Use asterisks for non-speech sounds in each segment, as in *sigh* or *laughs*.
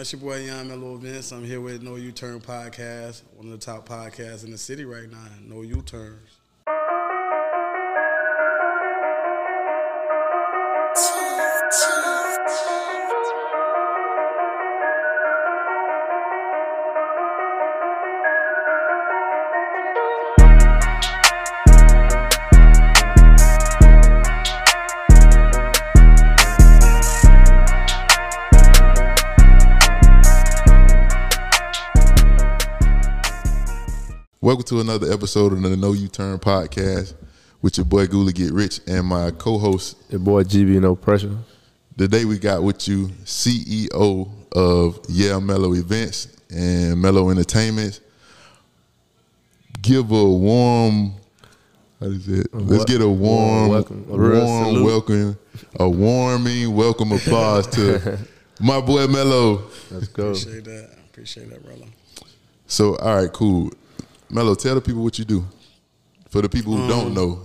it's your boy Young Melo Vince. I'm here with No U Turn Podcast, one of the top podcasts in the city right now. No U Turns. To another episode of the No You Turn podcast with your boy Goolie Get Rich and my co-host. Your boy GB, no pressure. Today we got with you CEO of Yeah Melo Events and Melo Entertainment. Give a warm, how is it? Let's get a warm, warm welcome. A warm salute. welcome, a warming welcome applause to *laughs* my boy Melo. Let's go. Appreciate that. Appreciate that, brother. So, all right, cool. Melo, tell the people what you do. For the people who Um, don't know,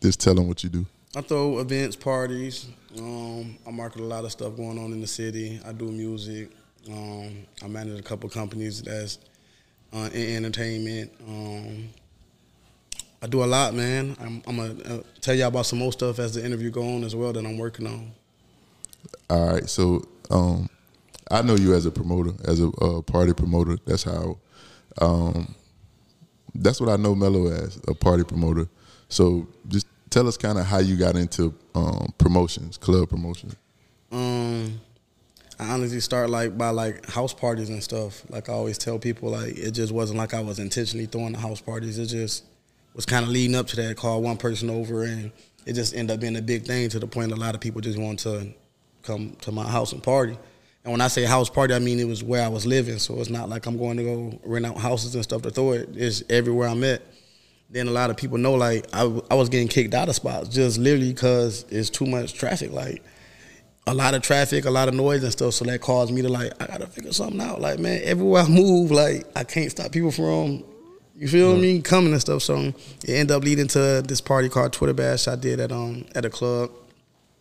just tell them what you do. I throw events, parties. Um, I market a lot of stuff going on in the city. I do music. Um, I manage a couple companies that's uh, in entertainment. Um, I do a lot, man. I'm, I'm gonna uh, tell you all about some more stuff as the interview go on as well that I'm working on. All right, so um, I know you as a promoter, as a uh, party promoter. That's how. Um, that's what I know Melo as a party promoter. So just tell us kind of how you got into um, promotions, club promotions. Um, I honestly start like by like house parties and stuff. Like I always tell people, like it just wasn't like I was intentionally throwing the house parties. It just was kind of leading up to that. Call one person over, and it just ended up being a big thing to the point a lot of people just want to come to my house and party. And when I say house party, I mean it was where I was living. So it's not like I'm going to go rent out houses and stuff to throw it. It's everywhere I'm at. Then a lot of people know like I, I was getting kicked out of spots just literally because it's too much traffic. Like a lot of traffic, a lot of noise and stuff. So that caused me to like, I gotta figure something out. Like, man, everywhere I *laughs* move, like I can't stop people from, you feel me, coming and stuff. So it ended up leading to this party called Twitter Bash I did at um at a club,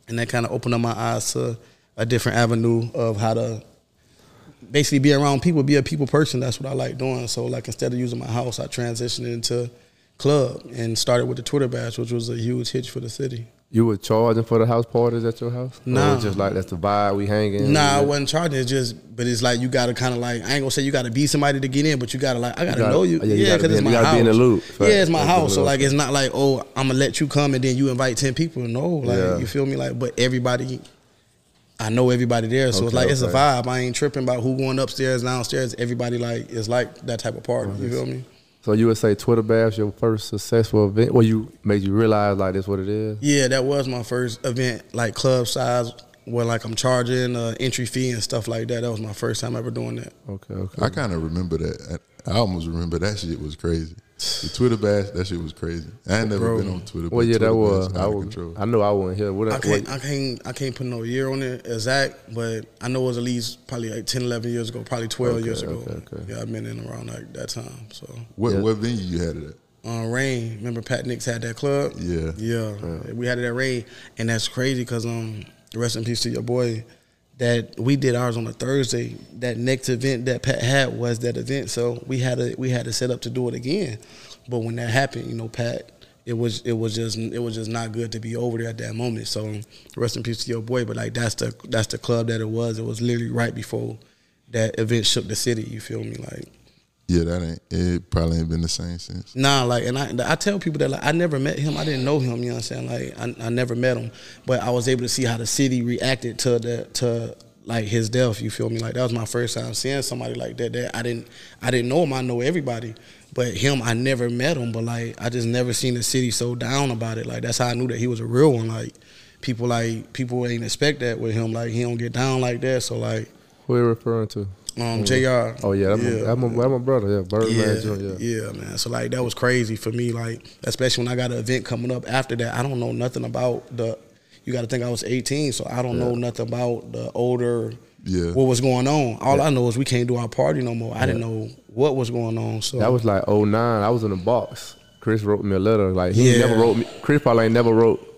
and that kind of opened up my eyes to a different avenue of how to basically be around people, be a people person. That's what I like doing. So like instead of using my house, I transitioned into club and started with the Twitter Bash, which was a huge hit for the city. You were charging for the house parties at your house? No. Nah. just like that's the vibe we hanging. Nah, I wasn't charging. It's just, but it's like you gotta kind of like I ain't gonna say you gotta be somebody to get in, but you gotta like I gotta, gotta- know you. yeah, you Yeah, because be it's my you gotta house. be in the loop. Yeah, it's my house. So like it's not like oh I'm gonna let you come and then you invite ten people. No, like Yeah. you feel me? Like but everybody. I know everybody there, so it's Okay, like it's a vibe. I ain't tripping about who going upstairs, downstairs. Everybody like is like that type of party. You feel me? So you would say Twitter Bash your first successful event? Well, you made you realize like that's what it is. Yeah, that was my first event, like club size, where like I'm charging uh, entry fee and stuff like that. That was my first time ever doing that. Okay, okay. I kind of remember that. I almost remember that shit was crazy. The Twitter bash, that shit was crazy. I ain't never Bro. been on Twitter. well, yeah, Twitter that was. out I was. control. I know I wasn't here. What? I can't, I can't, I can't put no year on it exact, but I know it was at least probably like 10, 11 years ago, probably twelve Okay, years ago. okay, okay. Yeah, I've been in around like that time. So, What Yeah. what venue you had it at? uh, Rain, remember Pat Nix had that club? Yeah. yeah, we had it at Rain, and that's crazy because um, rest in peace to your boy. That we did ours on a Thursday. That next event that Pat had was that event, so we had to we had to set up to do it again. But when that happened, you know, Pat, it was it was just it was just not good to be over there at that moment. So rest in peace to your boy. But like that's the that's the club that it was. It was literally right before that event shook the city. You feel me? Like Yeah, that ain't. It probably ain't been the same since. Nah, like, and I, I tell people that like I never met him. I didn't know him. You know what I'm saying? Like, I, I never met him, but I was able to see how the city reacted to the to like his death. You feel me? Like that was my first time seeing somebody like that. That I didn't I didn't know him. I know everybody, but him I never met him. But like I just never seen the city so down about it. Like that's how I knew that he was a real one. Like people like people ain't expect that with him. Like he don't get down like that. So like Who are you referring to? Um, Jr. Oh yeah, that's, My, that's, my, that's my brother. Yeah, Birdman Yeah, Jr. Yeah. yeah, man. So like that was crazy for me. Like especially when I got an event coming up after that, I don't know nothing about the. You got to think I was 18, so I don't know nothing about the older. Yeah. What was going on? All I know is we can't do our party no more. I didn't know what was going on. So That was like 09. I was in the box. Chris wrote me a letter. Like he Yeah. never wrote me. Chris probably ain't never wrote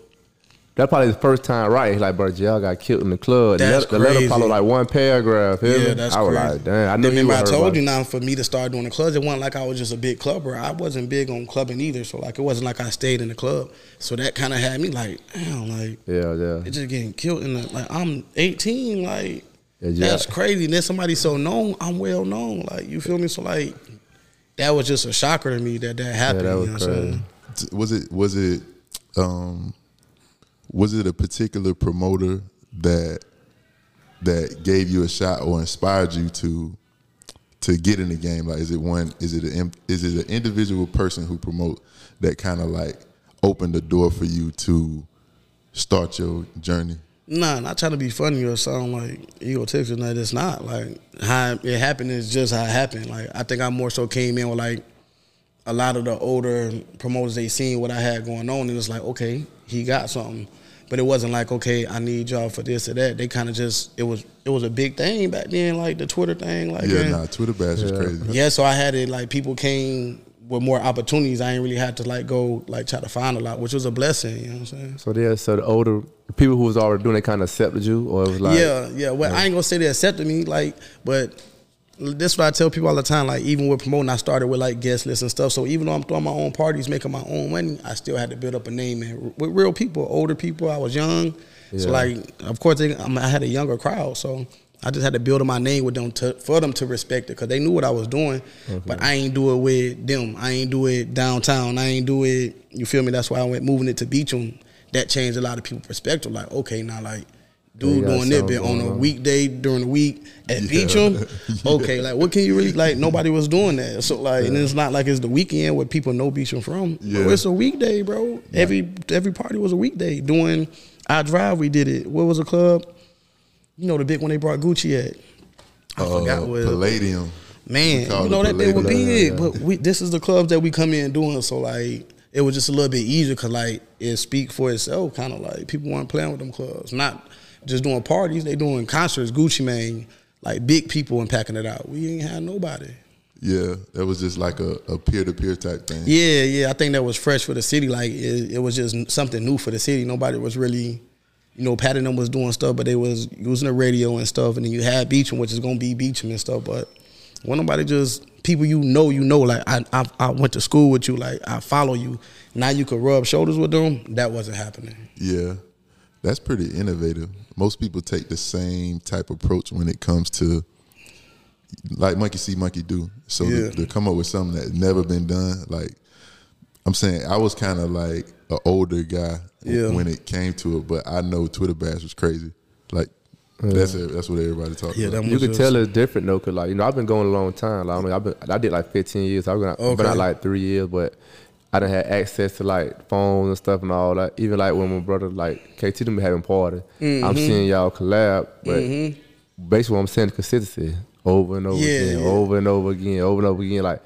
That's probably the first time, right? He's like, bro, y'all got killed in the club. That's the, letter, the letter crazy. followed like one paragraph. Yeah, me? that's I was crazy. like, damn, I knew Remember, you I told you by now for me to start doing the clubs, it wasn't like I was just a big clubber. I wasn't big on clubbing either, so like it wasn't like I stayed in the club. So that kind of had me like, damn, like. Yeah, yeah. it just getting killed in the like I'm 18, like Yeah, yeah. that's crazy. And then somebody so known, I'm well known, like you feel me. So like that was just a shocker to me that that happened. that you was know what I'm saying? Was it was it um was it a particular promoter that that gave you a shot or inspired you to to get in the game? Like, is it one? Is it an is it an individual person who promote that kind of like opened the door for you to start your journey? Nah, not trying to be funny or sound like egotistical. No, it's not. Like how it happened is just how it happened. Like I think I more so came in with like a lot of the older promoters they seen what I had going on, and it's like, okay, he got something. But it wasn't like, okay, I need y'all for this or that. They kind of just it was it was a big thing back then, like the Twitter thing. Like Yeah, man, nah, Twitter bash is Yeah. crazy. yeah, so I had it like people came with more opportunities. I ain't really had to like go like try to find a lot, which was a blessing. You know what I'm saying? So yeah, so the older the people who was already doing, they kind of accepted you, or it was like, yeah, yeah. Well, I ain't gonna say they accepted me, like, but this is what I tell people all the time. Like, even with promoting, I started with like guest lists and stuff. So even though I'm throwing my own parties, making my own money, I still had to build up a name and with real people, older people. I was young, so like, of course, they, I, had a younger crowd, so. I just had to build up my name with them to, for them to respect it because they knew what I was doing, mm-hmm. but I ain't do it with them. I ain't do it downtown. I ain't do it. You feel me? That's why I went moving it to Beacham. That changed a lot of people's perspective. Like, okay, now like Yeah, dude doing something bit on a weekday during the week at Beacham. *laughs* Okay, like what can you really like? Nobody was doing that, so like, and it's not like it's the weekend where people know Beacham from. Yeah. Bro, it's a weekday, bro. Every every party was a weekday. Doing our drive, we did it. What was a club? You know the big one they brought Gucci at. I Uh, forgot what. Palladium. Man, you know that they were big, Yeah. but we this is the clubs that we come in doing. So like, it was just a little bit easier because like it speak for itself. Kind of like people weren't playing with them clubs, not just doing parties. They doing concerts. Gucci Mane, like big people and packing it out. We ain't had nobody. Yeah, that was just like a, a peer-to-peer type thing. Yeah, yeah. I think that was fresh for the city. Like it, it was just something new for the city. Nobody was really, you know, Patty and them was doing stuff, but they was using the radio and stuff. And then you had Beacham, which is gonna be Beacham and stuff. But when nobody just people you know, you know, like I, I I went to school with you, like I follow you. Now you could rub shoulders with them. That wasn't happening. Yeah, that's pretty innovative. Most people take the same type approach when it comes to like monkey see, monkey do. So Yeah. to, to come up with something that never been done, like I'm saying, I was kind of like an older guy Yeah. when it came to it, but I know Twitter bash was crazy. Like that's it, that's what everybody talking Yeah, about. that You was could just- tell it's different though, cause like you know I've been going a long time. Like I mean, I've been I did like 15 years. I've been, I've been out like three years, but I didn't have access to like phones and stuff and all that. Even like when my brother like KT them having party, Mm-hmm. I'm seeing y'all collab. But basically, what I'm saying is consistency over and over Yeah, again, yeah. over and over again, over and over again. Like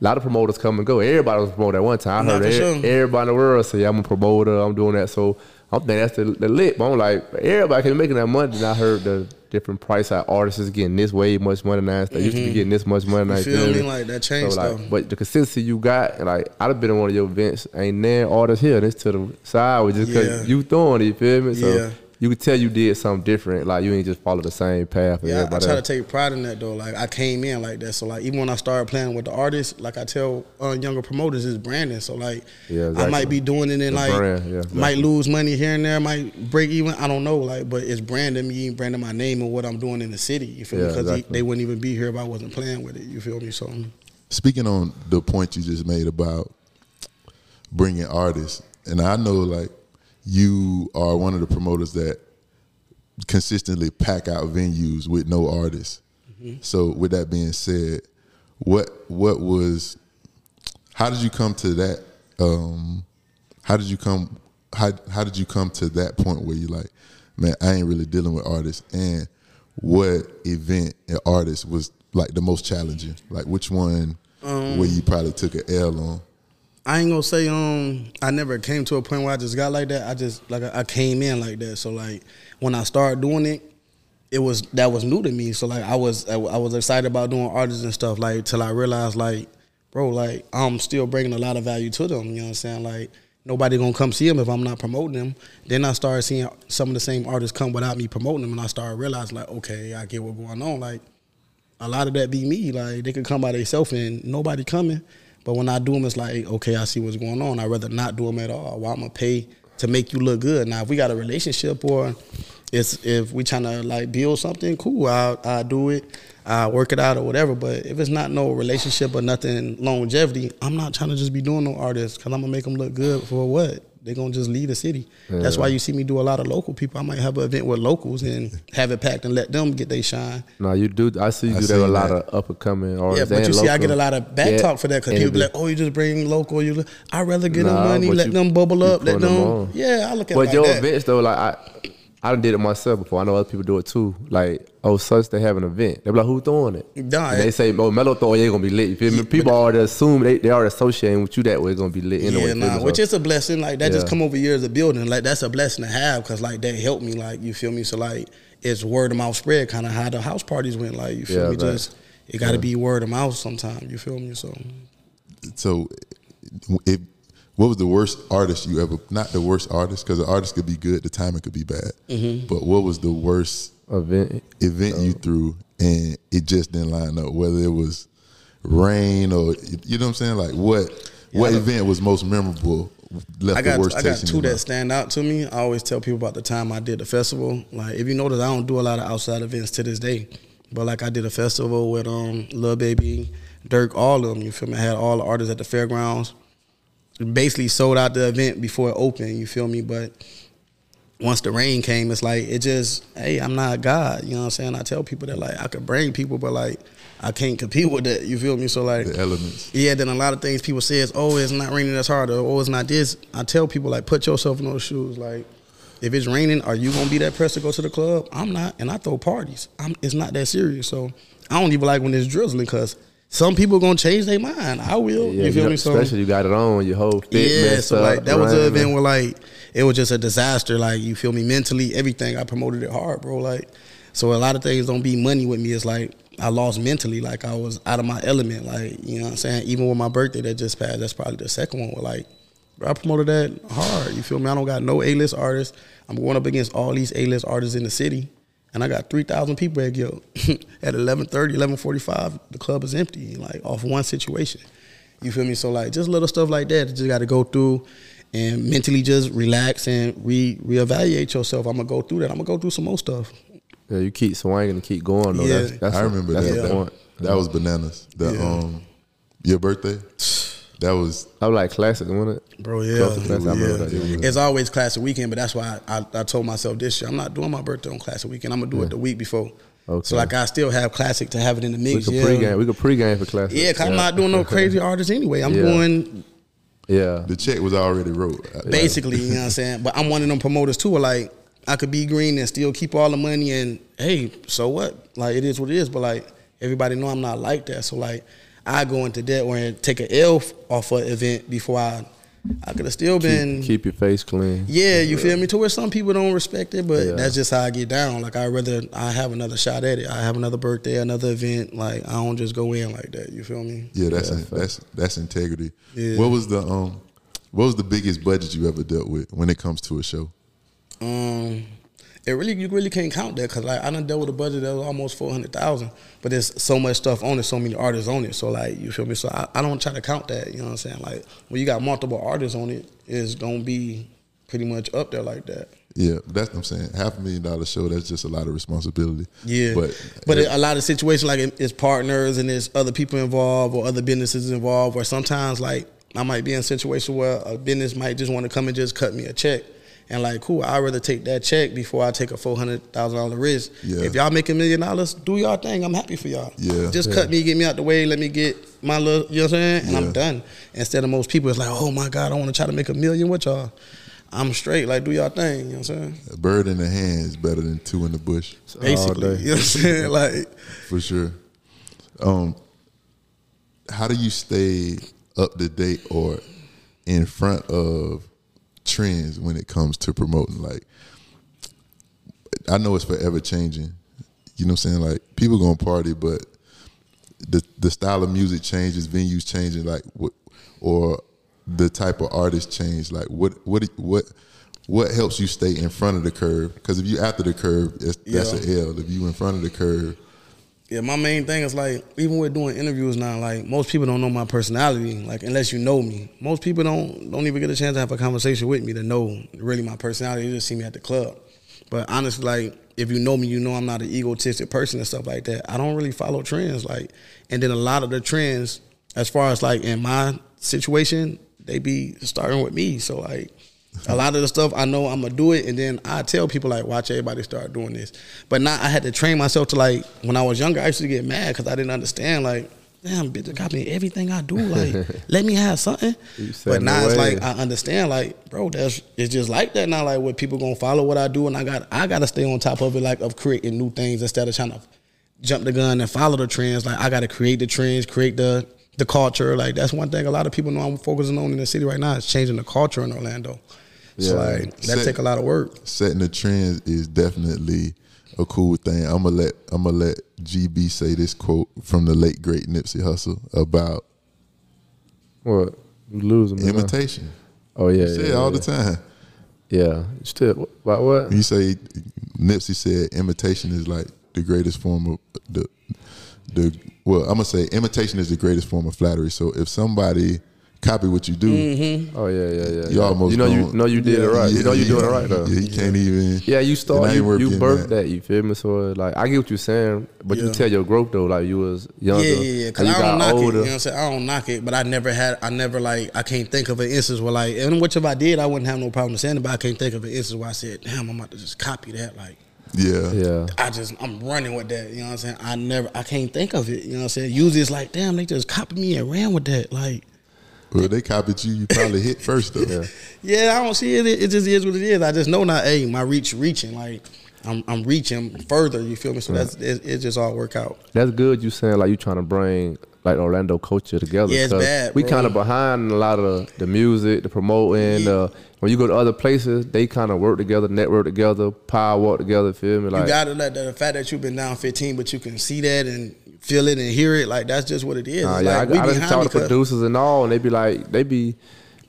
a lot of promoters come and go. Everybody was a promoter at one time. I Nah, heard every- sure. everybody in the world say yeah, I'm a promoter. I'm doing that. So I'm thinking that's the, the lit. But I'm like, everybody can be making that money. And I heard the different price out artists is getting this way much money now. They used to be getting this much money now. Mm-hmm. You feel me? Like that changed So, like, but the consistency you got, and like I'd have been in one of your events, ain't there artists here. This to the side, was just cause Yeah. you throwing it. You feel me? So Yeah. You could tell you did something different. Like you ain't just follow the same path. Yeah, I, I everybody try to take pride in that though. Like I came in like that, so like even when I started playing with the artists, like I tell uh, younger promoters, it's branding. So like Yeah, I might be doing it and The like brand, yeah, might lose money here and there, might break even. I don't know, like, but it's branding me, branding my name and what I'm doing in the city. You feel me? Because exactly. they wouldn't even be here if I wasn't playing with it. You feel me? So Speaking on the point you just made about bringing artists, and I know like you are one of the promoters that consistently pack out venues with no artists. So with that being said, what what was how did you come to that um how did you come how how did you come to that point where you like, man, I ain't really dealing with artists and what event and artist was like the most challenging? Like which one where you probably took an L on? I ain't gonna say um I never came to a point where I just got like that. I just like I I came in like that. So like when I started doing it, it was that was new to me. So like I was I, was excited about doing artists and stuff like till I realized like bro like I'm still bringing a lot of value to them. You know what I'm saying? Like nobody gonna come see them if I'm not promoting them. Then I started seeing some of the same artists come without me promoting them, and I started realizing like, okay, I get what's going on. Like a lot of that be me. Like they could come by themselves and nobody coming. But when I do them, it's like, okay, I see what's going on. I'd rather not do them at all. Why I'm gonna pay to make you look good. Now, if we got a relationship or it's if we trying to like build something, cool. I I do it. I work it out or whatever. But if it's not no relationship or nothing longevity, I'm not trying to just be doing no artists because I'm gonna make them look good for what? They're gonna just leave the city. That's why you see me do a lot of local people. I might have an event with locals and have it packed and let them get their shine. No, you do. I see you I do that a lot that. of up and coming Yeah, but and you see, I get a lot of back Yeah, talk for that because people be like, "Oh, you just bring local." You, I'd rather get Nah, them money, let you- them bubble up, let them them. yeah, I look at it But like your that. events though, like I, I done did it myself before. I know other people do it too. Like, oh, such they have an event. They be like, who throwing it? Nah, And they say, oh, Melo throwing, it gonna be lit. You feel me? People already assume they they already associating with you that way. It's gonna be lit anyway. yeah, feel nah, which is a blessing. Like that just come over years of building. Like that's a blessing to have because like that helped me. Like you feel me. So like it's word of mouth spread, kind of how the house parties went. Like you feel Yeah, me. right. Just it got to be word of mouth sometimes. You feel me. So So, if what was the worst artist you ever? Not the worst artist because the artist could be good, the timing could be bad. Mm-hmm. But what was the worst event. event you threw and it just didn't line up? Whether it was rain or you know what I'm saying? Like what what event was most memorable? Left I got the worst I got two that mouth? stand out to me. I always tell people about the time I did the festival. Like if you notice, I don't do a lot of outside events to this day. But like I did a festival with um Lil Baby, Durk, all of them. You feel me? I had all the artists at the fairgrounds. Basically sold out the event before it opened. You feel me? But once the rain came, it's like it just hey, I'm not God. You know what I'm saying? I tell people that like I could bring people, but like I can't compete with that. You feel me? So like The elements. yeah, then a lot of things people say is, oh, it's not raining as hard, or oh, it's not this. I tell people like, put yourself in those shoes. Like, if it's raining, are you gonna be that person to go to the club? I'm not, and I throw parties. I'm, it's not that serious. So I don't even like when it's drizzling because some people gonna change their mind. I will. Yeah, you feel know, me? So especially you got it on your whole fit. yeah, so up, like that was an event where like it was just a disaster. Like you feel me mentally, everything. I promoted it hard, bro. Like so a lot of things don't be money with me. It's like I lost mentally. Like I was out of my element. Like you know what I'm saying. Even with my birthday that just passed, that's probably the second one. Where like bro, I promoted that hard. You feel me? I don't got no A list artists. I'm going up against all these A list artists in the city. And I got 3,000 people at Guild. *laughs* at 11.30, 11.45, the club is empty, like off one situation. You feel me? So like just little stuff like that, you just got to go through and mentally just relax and re reevaluate yourself. I'm gonna go through that. I'm gonna go through some more stuff. Yeah, you keep swinging and keep going. Though. Yeah. That's, that's I a- remember that's that. the That, point. that was bananas. The Yeah. um your birthday. That was I was like classic, wasn't it? Bro, yeah, Close to classic. I remember yeah. that, yeah. It's always classic weekend, but that's why I, I, I told myself this year I'm not doing my birthday on classic weekend. I'm gonna do it the week before. Okay. So like I still have classic to have it in the We mix. could yeah, pregame. We could pregame for classic. yeah. Cause I'm not doing no crazy artists anyway. I'm Yeah. doing Yeah. the check was already wrote. Basically, you know what I'm saying. But I'm one of them promoters too. Like I could be green and still keep all the money, and hey, so what? Like it is what it is. But like everybody know I'm not like that. So like I go into debt or take an L off an event before I. I could have still been. Keep, keep your face clean. Yeah, you feel me? To where some people don't respect it, but Yeah. that's just how I get down. Like I rather I have another shot at it. I have another birthday, another event. Like I don't just go in like that. You feel me? Yeah, that's Yeah, that's that's integrity. Yeah. What was the um what was the biggest budget you ever dealt with when it comes to a show? Um, it really you really can't count that because like I done dealt with a budget that was almost four hundred thousand, but there's so much stuff on it, so many artists on it. So like you feel me? So I, I don't try to count that. You know what I'm saying? Like when you got multiple artists on it, it's gonna be pretty much up there like that. Yeah, that's what I'm saying. Half a million dollar show, that's just a lot of responsibility. Yeah, But but a lot of situations like it's partners and there's other people involved or other businesses involved. Or sometimes like I might be in a situation where a business might just want to come and just cut me a check. And like, cool, I'd rather take that check before I take a four hundred thousand dollar risk. Yeah. If y'all make a million dollars, do y'all thing. I'm happy for y'all. Yeah. Just cut me, get me out the way, let me get my little, you know what I'm saying? And Yeah. I'm done. Instead of most people, it's like, oh my God, I want to try to make a million with y'all. I'm straight, like do y'all thing, you know what I'm saying? a bird in the hand is better than two in the bush. Basically. day. You know what I'm saying? *laughs* Like For sure. Um, how do you stay up to date or in front of trends when it comes to promoting? Like, I know it's forever changing. You know what I'm saying? Like, people gonna party, but the the style of music changes, venues changing. Like, what or the type of artist change? Like what what what what helps you stay in front of the curve? Because if you after the curve, that's Yeah. an L. If you in front of the curve, Yeah, my main thing is like even with doing interviews now, like most people don't know my personality, like unless you know me. Most people don't don't even get a chance to have a conversation with me to know really my personality. They just see me at the club. But honestly, like if you know me, you know I'm not an egotistic person and stuff like that. I don't really follow trends, like, and then a lot of the trends, as far as like in my situation, they be starting with me. So like a lot of the stuff I know I'm gonna do it, and then I tell people like, watch everybody start doing this. But now I had to train myself to like when I was younger, I used to get mad because I didn't understand like. Damn, bitch, got me everything I do. Like, *laughs* let me have something. But now it's way. like I understand. Like, bro, that's it's just like that now. Like, what people gonna follow what I do, and I got I gotta stay on top of it. Like, of creating new things instead of trying to jump the gun and follow the trends. Like, I gotta create the trends, create the the culture. Like, that's one thing a lot of people know I'm focusing on in the city right now is changing the culture in Orlando. So Yeah. like that Set- take a lot of work. setting the trends is definitely a cool thing. I'm gonna let I'm gonna let GB say this quote from the late great Nipsey Hussle about What? You losing me. now. imitation. Oh yeah. He say yeah, it all yeah. the time. Yeah. Still about what? You say Nipsey said imitation is like the greatest form of the the well, I'm gonna say imitation is the greatest form of flattery. So if somebody copy what you do, Mm-hmm. Oh yeah, yeah, yeah. You almost you know you know you did it right. you know you're doing it right though. Yeah, you can't even. Yeah, you And I start you, you getting birthed mad. that. You feel me? So like I get what you're saying, but you tell your growth though. Like you was younger, Yeah, yeah, yeah. Cause you I don't knock got it. You know what I'm saying? I don't knock it, but I never had. I never like. I can't think of an instance where like, and which if I did, I wouldn't have no problem saying it. But I can't think of an instance where I said, "Damn, I'm about to just copy that." Like, Yeah, Yeah, I just I'm running with that. You know what I'm saying? I never. I can't think of it. You know what I'm saying? Usually it's like, damn, they just copied me and ran with that. Like, Well, they copied you. You probably hit first though. yeah. *laughs* yeah, I don't see it. It just is what it is. I just know now. Hey, my reach reaching. Like, I'm I'm reaching further. You feel me? So that's it, it. Just all work out. That's good. You saying like you trying to bring like Orlando culture together. Yeah, it's 'cause bad, We kind of behind a lot of the music, the promoting. Yeah. Uh, when you go to other places, they kind of work together, network together, power walk together. Feel me? Like you gotta let the fact that you've been down 15, but you can see that and feel it and hear it. Like that's just what it is. Nah, yeah, like, I, we I behind talk to producers and all, and they be like, they be,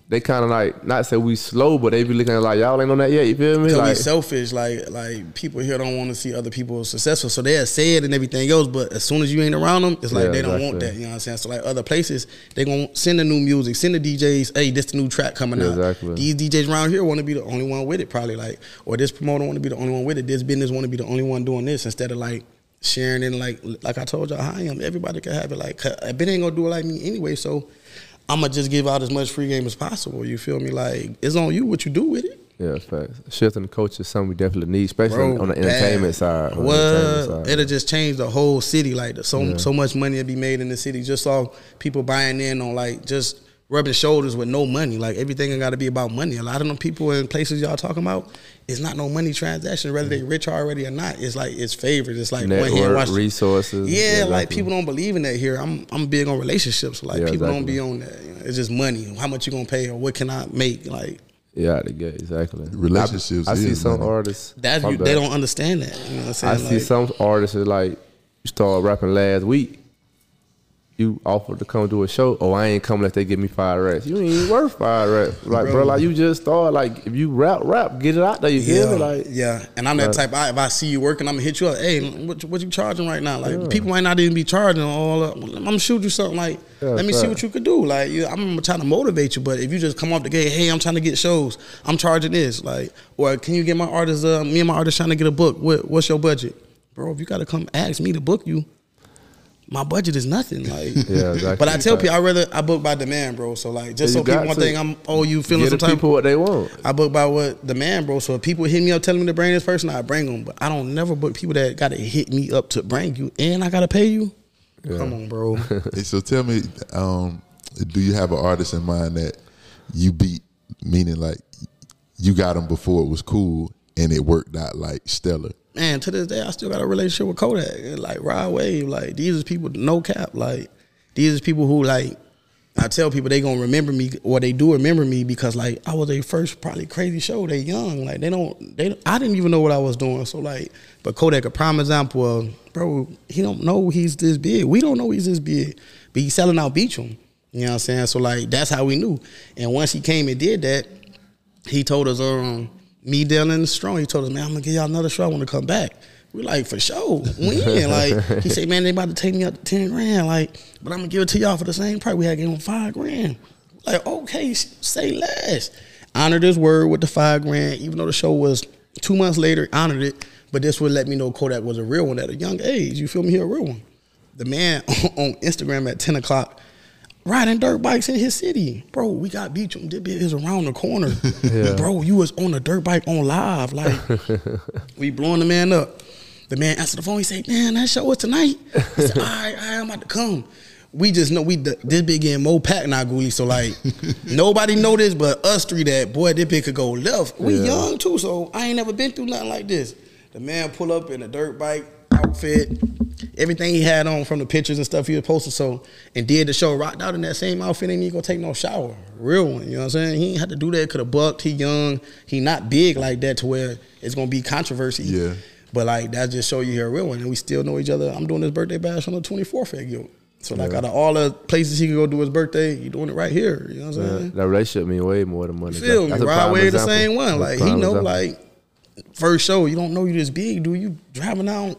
they kind of like, not say we slow, but they be looking at like y'all ain't on that yet. You feel me? Because we selfish, like like people here don't want to see other people successful, so they'll say it and everything else. But as soon as you ain't around them, it's like Yeah, they don't want that. You know what I'm saying? So like other places, they gonna send the new music, send the DJs. Hey, this the new track coming Yeah, out. exactly. These DJs around here want to be the only one with it, probably like, or this promoter want to be the only one with it. This business want to be the only one doing this instead of like sharing it. Like like I told y'all, I am. Everybody can have it. Like Ben ain't gonna do it like me anyway. So. I'm gonna just give out as much free game as possible. You feel me? Like it's on you what you do with it. yeah, facts. Shifting the culture is something we definitely need, especially Bro, on, the entertainment side. on the entertainment side. It'll just change the whole city. Like so so much money will be made in the city just off people buying in on like just rubbing shoulders with no money. Like everything got to be about money. A lot of them people in places y'all talking about, it's not no money transaction. Whether they rich already or not, it's like it's favored. It's like one hand Network, resources. Yeah, like exactly. people don't believe in that here. I'm I'm big on relationships. Like Yeah, people don't be on that. You know, it's just money. How much you gonna pay or what can I make? Like Yeah, out the gate, exactly. Relationships I, I see is some money. artists. that you, they don't understand that. You know what I'm saying? I see some artists that like you start rapping last week. You offered to come do a show. Oh, I ain't coming unless they give me five racks. You ain't even worth five racks. Like, bro, Bro. like you just start like if you rap, rap, get it out there. You feel me? Like, yeah, and I'm that Like- type. I, if I see you working, I'm gonna hit you up. Hey, what, what you charging right now? Like people might not even be charging all. Up. I'm gonna shoot you something. Like Yeah, let me see what you could do. Like you, I'm trying to motivate you, but if you just come off the gate, hey, I'm trying to get shows. I'm charging this. Like, or can you get my artist? Uh, me and my artist trying to get a book. What, what's your budget, bro? If you got to come ask me to book you. My budget is nothing, like. *laughs* Yeah, exactly. But I tell people I rather I book by demand, bro. So like, just Yeah, so people got won't think I'm oh you feeling get some type. people what they want. I book by what demand, bro. So if people hit me up telling me to bring this person, I bring them. But I don't never book people that got to hit me up to bring you, and I got to pay you. Come on, bro. *laughs* Hey, so tell me, um, do you have an artist in mind that you beat? Meaning, like you got them before it was cool, and it worked out like stellar. Man, to this day, I still got a relationship with Kodak. Like Rod Wave, like these is people no cap. Like these is people who like. I tell people they gonna remember me, or they do remember me because like I was their first probably crazy show. They young, like they don't, they. I didn't even know what I was doing. So like, but Kodak a prime example of bro. He don't know he's this big. We don't know he's this big, but he's selling out Beacham. You know what I'm saying? So like that's how we knew. And once he came and did that, he told us, um, me, Dylan, and Strong, he told us, man, I'm gonna give y'all another show. I want to come back. We like for sure. When? *laughs* like he said, man, they about to take me up to ten grand. Like, but I'm gonna give it to y'all for the same price. We had to give him five grand. Like, okay, say less. Honored his word with the five grand, even though the show was two months later. Honored it, but this would let me know Kodak was a real one at a young age. You feel me? He a real one. The man *laughs* on Instagram at ten o'clock riding dirt bikes in his city. Bro, we got beach. This is around the corner. *laughs* Yeah. Bro, you was on a dirt bike on live. Like, *laughs* we blowing the man up. The man answered the phone. He said, man, that show was tonight. He said, *laughs* all right, all right, I'm about to come. We just know we this big getting more packed now, Gooey. So like nobody know this but us three that boy, this big could go left. We Yeah. young too, so I ain't never been through nothing like this. The man pull up in a dirt bike outfit, everything he had on from the pictures and stuff he was posting. So and did the show rocked out in that same outfit. Ain't even gonna take no shower, real one. You know what I'm saying? He ain't had to do that. Could have bucked. He young. He not big like that to where it's gonna be controversy. Yeah. But like that just show you here a real one, and we still know each other. I'm doing this birthday bash on the 24th at Guild. So like out of all the places he could go do his birthday, he doing it right here. You know what I'm Yeah, saying? that relationship mean way more than money. Feel me? That's a Ride prime the same one. That's Like he know, example. like first show, you don't know you this big, dude. You driving down,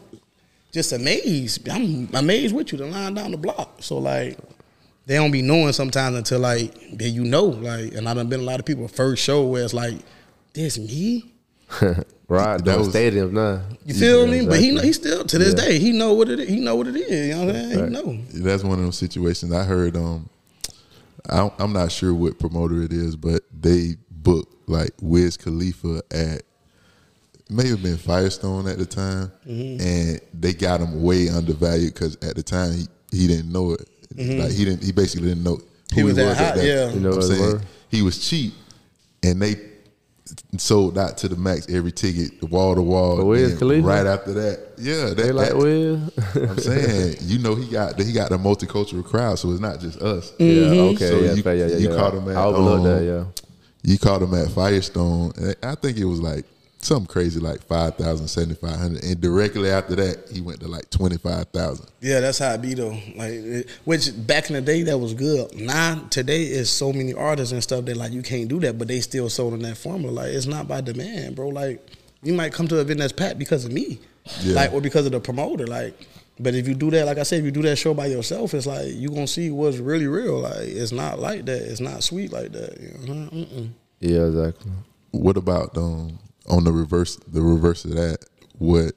just amazed. I'm amazed with you. The line down the block. So like. They don't be knowing sometimes until like then you know like and I done been a lot of people first show where it's like this me *laughs* right, That that was- stadiums now. you feel Yeah, me but he exactly. know he still to this Yeah. day he know what it is he know what it is you know what I'm saying Right. he know That's one of those situations. I heard. Um, I, I'm not sure what promoter it is, but they booked like Wiz Khalifa at it may have been Firestone at the time, Mm-hmm. and they got him way undervalued because at the time he, he didn't know it. Like he didn't. He basically didn't know who Mm-hmm. He was that hot, yeah. You know I'm saying was? he was cheap, and they sold out to the max every ticket, the wall to wall. But Wiz Right after that, yeah, that, They like that- well. I'm saying, you know, he got he got a multicultural crowd, so it's not just us. Yeah, Mm-hmm. okay, So yeah, you- fair, yeah, yeah, you yeah. caught him at, I overlooked um, that, yeah. You caught him at Firestone, and I think it was like something crazy, like 5,000, 7,500. And directly after that, he went to like twenty five thousand. Yeah, that's how it be though. Like, it- which back in the day that was good. Now today is so many artists and stuff that like you can't do that, but they still sold in that formula. Like it's not by demand, bro. Like you might come to an event that's packed because of me, Yeah. like or because of the promoter. Like, but if you do that, like I said, if you do that show by yourself, it's like you gonna see what's really real. Like it's not like that. It's not sweet like that. You know? Mm-mm. Yeah, exactly. What about um on the reverse the reverse of that? What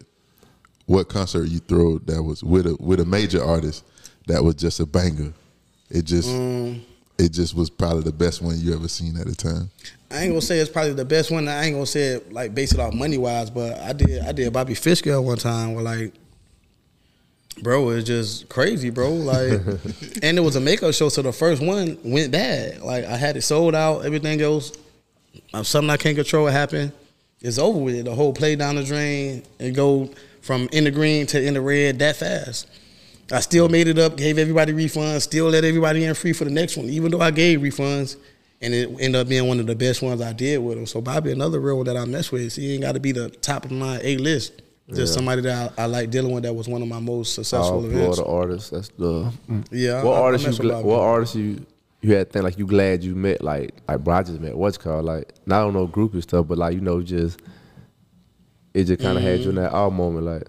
what concert you throw that was with a with a major artist that was just a banger? It just Mm. it just was probably the best one you ever seen at the time. I ain't gonna say it's probably the best one. I ain't gonna say it like based it off money wise, but I did I did Bobby Fishscale one time where like bro, it's just crazy, bro. Like *laughs* and it was a makeup show, so the first one went bad. Like I had it sold out, everything else. uh, Something I can't control happened. It's over with it. The whole play down the drain and go from in the green to in the red that fast. I still made it up, gave everybody refunds, still let everybody in free for the next one, even though I gave refunds. And it ended up being one of the best ones I did with him. So Bobby, another real one that I mess with. He ain't got to be the top of my A list. Just somebody that I, I like dealing with. That was one of my most successful All events. Florida artists. That's the. Yeah, What I- artists you? mess with Gla- Bobby. what artists you? You had think like you glad you met like like bro, I just met what's called like not on no group and stuff, but like you know just it just kind of had you in mm-hmm. that awe moment like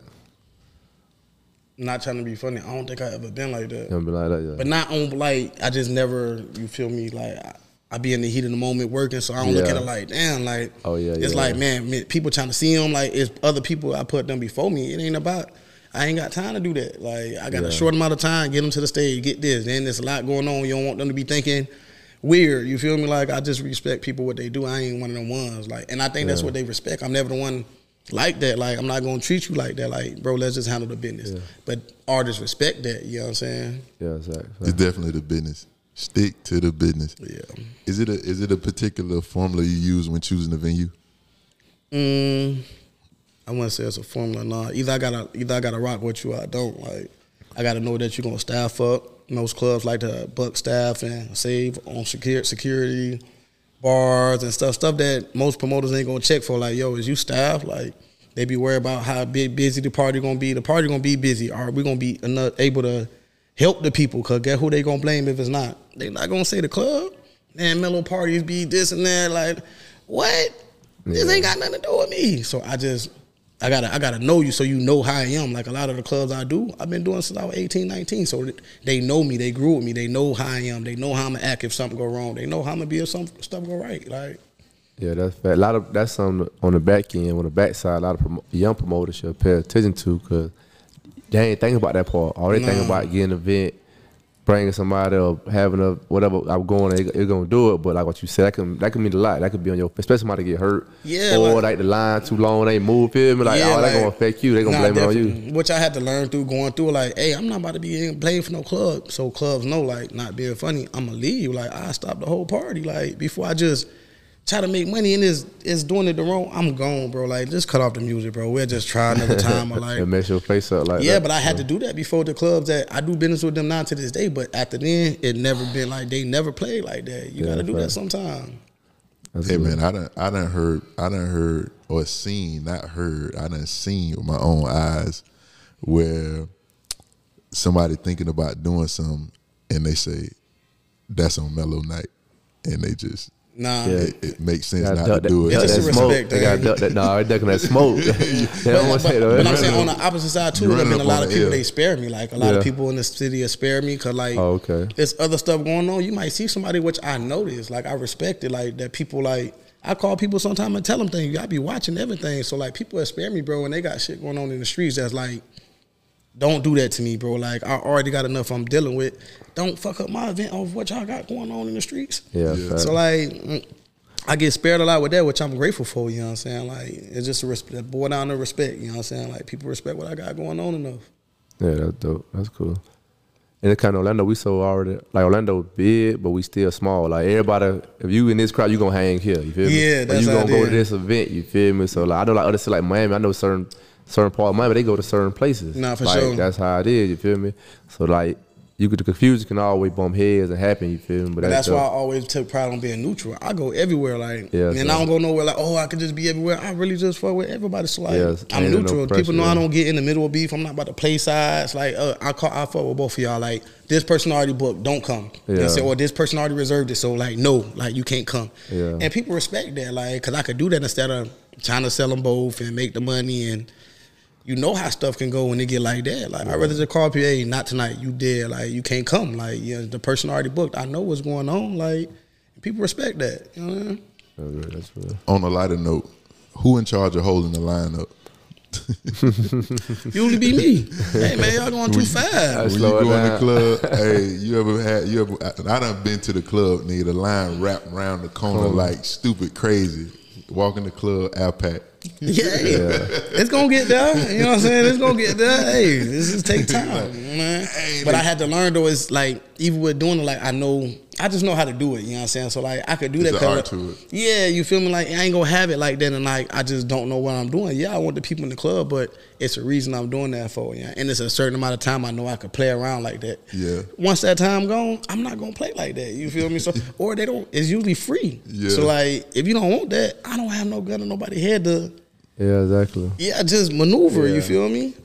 Not trying to be funny. I don't think I ever been like that. like that. Yeah. But not on like I just never. You feel me? Like I, I be in the heat of the moment working, so I don't look at it like damn. Like Oh, yeah, it's yeah, like yeah. man, man, people trying to see them. Like it's other people I put them before me. It ain't about. I ain't got time to do that. Like I got Yeah. a short amount of time. Get them to the stage. Get this. Then there's a lot going on. You don't want them to be thinking weird. You feel me? Like I just respect people what they do. I ain't one of them ones. Like, and I think that's what they respect. I'm never the one like that. Like I'm not gonna treat you like that. Like bro, let's just handle the business. But artists respect that. You know what I'm saying? yeah, exactly. It's definitely the business. Stick to the business. Yeah. Is it a is it a particular formula you use when choosing a venue? Mm, I wouldn't say it's a formula. Nah, either I gotta either I gotta rock with you or I don't. Like I gotta know that you're gonna staff up. Most clubs like to buck staff and save on security, security, bars and stuff. Stuff that most promoters ain't gonna check for. Like, yo, is you staff? Like they be worried about how big busy the party gonna be. The party gonna be busy. Are we gonna be enough able to help the people. Cause guess who they gonna blame if it's not? They not gonna say the club. Man, Melo parties be this and that. Like, what? This ain't got nothing to do with me. So I just I gotta I gotta know you so you know how I am. Like a lot of the clubs I do, I've been doing since I was 18, 19. So they know me, they grew with me, they know how I am, they know how I'm gonna act if something go wrong, they know how I'm gonna be if some stuff go right. Like Yeah, that's fact. A lot of that's on on the back end, on the back side. A lot of promo- young promoters should pay attention to because they ain't thinking about that part. All they thinking Nah. about getting an event, bringing somebody or having a whatever I'm going, they're gonna do it. But like what you said, that can that can mean a lot. That could be on your, especially somebody get hurt, Yeah, or like- like, the line too long, they move. Feel me? Like Yeah, oh, that gonna affect you. They gonna Nah, blame it on you. Which I had to learn through going through. Like, hey, I'm not about to be playing for no club. So clubs know, like, not being funny. I'm gonna leave. Like, I stop the whole party. Like, before I just try to make money and is is doing it the wrong. I'm gone, bro. Like, just cut off the music, bro. We'll just try another *laughs* time. Or like, it makes your face up like yeah, that. but I had to do that before the clubs that I do business with them now to this day. But after then, it never been like they never played like that. You Yeah, got to do that sometime. That's Hey good. man, I done I done heard I done heard or seen, not heard, I done seen with my own eyes where somebody thinking about doing something and they say that's on Melo night and they just Nah. Yeah. it, it makes sense Gotta not duck to do it. It's duck just that smoke. respect They got duck that. No, they ducking that smoke. *laughs* they But, don't want to but, say but I'm saying on the opposite side too, You there running been a lot of the people hill. they spare me. Like a lot Yeah. of people in the city have spared me because like Oh, okay. there's other stuff going on. You might see somebody which I notice, like I respect it, like that people like I call people sometimes and tell them things. I be watching everything, so like people that spare me, bro, and they got shit going on in the streets that's like. Don't do that to me, bro. Like I already got enough I'm dealing with. Don't fuck up my event of what y'all got going on in the streets. Yeah, Yeah. So like, mm, I get spared a lot with that, which I'm grateful for. You know what I'm saying? Like, it's just a respect, boil down to respect. You know what I'm saying? Like, people respect what I got going on enough. Yeah, that's dope. That's cool. And it's kind of Orlando. We so already like Orlando big, but we still small. Like everybody, if you in this crowd, you gonna hang here. You feel me? Yeah, Or that's you gonna it go to this event. You feel me? So like I know like other cities like Miami. I know certain certain part of Miami they go to certain places. Nah, for like, sure. That's how it is. You feel me? So like you could the confusion can always bump heads and happen. You feel me? But But that's why I always took pride on being neutral. I go everywhere, like, Yeah, and so- I don't go nowhere like, oh, I could just be everywhere. I really just fuck with everybody. So like, I'm ain't no neutral. pressure, People know I don't get in the middle of beef. I'm not about to play sides. Like, uh, I call, I fuck with both of y'all. Like, this person already booked, don't come. You know what Yeah. I'm saying? Or this person already reserved it, so like, no, like you can't come. Yeah. And people respect that, like, cause I could do that instead of trying to sell them both and make the money and. You know how stuff can go when they get like that. Like I'd rather just call PA, hey, not tonight. You did. Like you can't come. Like you know, the person already booked. I know what's going on. Like people respect that. You know what I mean? That's real, that's real. On a lighter note, who in charge of holding the line up? *laughs* Usually be me. hey man, y'all going too fast. When you slow it go in the club, *laughs* hey, you ever had you ever? I, I done been to the club, nigga. The line wrapped around the corner like stupid crazy. Walk in the club, Alpac. Yeah, it's gonna get there. You know what I'm saying? It's gonna get there. Hey, this just take *laughs* time, man. But I had to learn though. It's like even with doing it, like I know, I just know how to do it. You know what I'm saying? So like I could do It's that. an 'cause, art to it. Yeah, you feel me? Like I ain't gonna have it like that, and like I just don't know what I'm doing. Yeah, I want the people in the club, but it's a reason I'm doing that for. Yeah, and it's a certain amount of time I know I could play around like that. Yeah. Once that time gone, I'm not gonna play like that. You feel me? So *laughs* or they don't. It's usually free. Yeah. So like if you don't want that, I don't have no gun in nobody head to. Yeah, exactly. Yeah, just maneuver. Yeah. You feel me?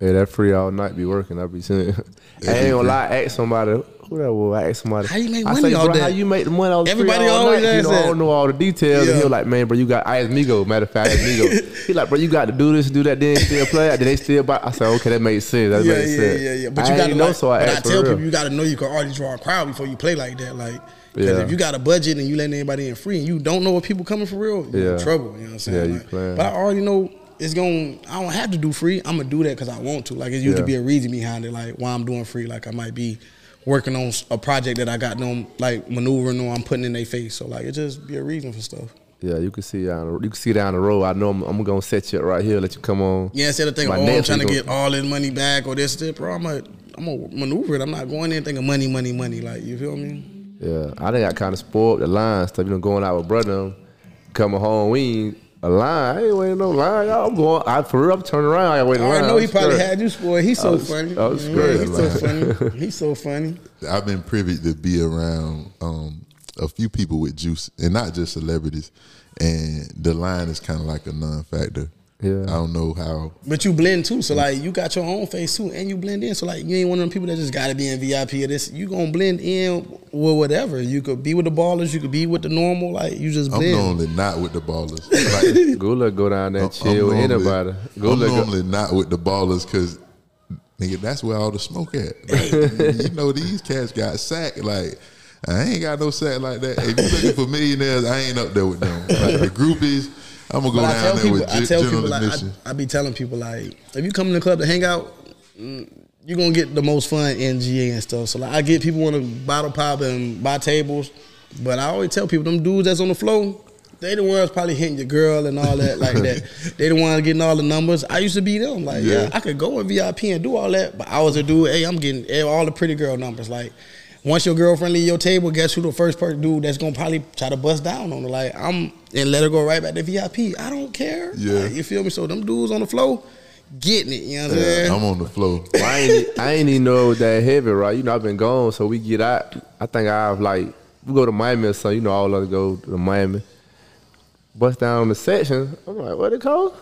Yeah, that free all night be working. I be saying. *laughs* I ain't gonna lie. Ask somebody. Who that was? I asked somebody. How you make I money say, all bro, day? How you make the money all Everybody free all always night? You ask know, I don't know all the details. Yeah. And he was like, man, bro, you got. I asked Migo. Matter of fact, I asked Migo. *laughs* he like, bro, you got to do this, do that, then still play. Then they still buy. I said, okay, that makes sense. That yeah, makes yeah, sense. yeah, yeah. Yeah. But I you gotta know, like, so I but I tell for real. people you gotta know you can already draw a crowd before you play like that. Like, because Yeah. if you got a budget and you letting anybody in free and you don't know what people coming for real, you Yeah. in trouble. You know what I'm saying? Yeah, you Like. But I already know it's going. I don't have to do free. I'm gonna do that because I want to. Like, it used to be a reason behind it. Like, why I'm doing free. Like, I might be working on a project that I got them like maneuvering on. I'm putting in their face. So like, it just be a reason for stuff. Yeah, you can see down. The, you can see down the road. I know I'm, I'm gonna set you up right here. Let you come on. Yeah, instead of thinking, oh, I'm trying to get all this money back or this, this, bro, I'm a, I'm gonna maneuver it. I'm not going in thinking money, money, money. Like, you feel me? Yeah, I think I kind of spoiled the line stuff. You know, going out with brother, coming home, we a line. I ain't waiting no line. Y'all, I'm going. I for real, I'm turning around. I wait I line. already know he I'm probably scared. had you spoiled. He's so was- funny. I was Yeah, scared, he's so funny. *laughs* He's so funny. I've been privy to be around um, a few people with juice, and not just celebrities. And the line is kind of like a non-factor Yeah. I don't know how. But you blend too, so like you got your own face too, and you blend in. So like you ain't one of them people that just gotta be in VIP or this. You gonna blend in with whatever. You could be with the ballers, you could be with the normal. Like you just I'm normally not with the ballers. *laughs* Like, Goolie go down there I'm- and chill with I'm normally- I'm Goolie go, normally not with the ballers because nigga, that's where all the smoke at. Like, *laughs* you know, these cats got sack. Like, I ain't got no sack like that. If you looking for millionaires, I ain't up there with them. Like the groupies, I'm gonna go But down there people, with I tell people, like. I, I be telling people like, if you come in the club to hang out, mm, you gonna get the most fun in GA and stuff. So like, I get people want to bottle pop and buy tables, but I always tell people them dudes that's on the floor. They the ones probably hitting your girl and all that like that. *laughs* They the ones getting all the numbers. I used to be them. Like, yeah. Yeah. I could go in VIP and do all that, but I was a dude. Hey, I'm getting all the pretty girl numbers. Like, once your girlfriend leave your table, guess who the first person dude that's gonna probably try to bust down on her? Like, I'm and let her go right back to VIP. I don't care. Yeah. Like, you feel me? So them dudes on the floor getting it. You know what I'm Yeah, saying? I'm on the floor. I ain't, I ain't even know it was that heavy, right? You know, I've been gone, so we get out. I think I've like we go to Miami or something. You know, all of us go to Miami. Bust down the section. I'm like, what it called?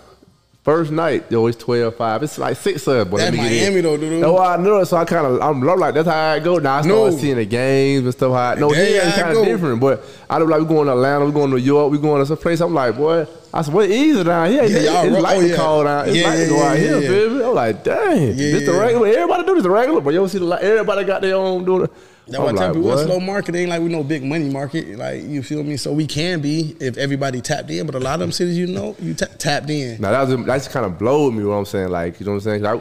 First night, yo, it's 12 5. It's like six of us, but That Miami though, dude. No, I know it. So I kind of, I'm like, that's how I go. Now I start No. seeing the games and stuff. How I, no, yeah, it's kind of different. But I look like we going to Atlanta, we going to New York, we going to some place. I'm like, boy, I said, what easy down here? Yeah, it's y'all it's like oh, yeah. call down. It's Yeah, like to yeah, go out yeah, here, yeah. baby. I'm like, dang, Yeah, this the regular. Everybody do this the regular, but you don't see the like, everybody got their own doing it. That's why I I'm tell people we're slow market. It ain't like we no big money market. Like you feel me? So we can be if everybody tapped in. But a lot of them cities, you know, you ta- tapped in. Now that was that's kind of blowed me. What I'm saying, like you know what I'm saying? I,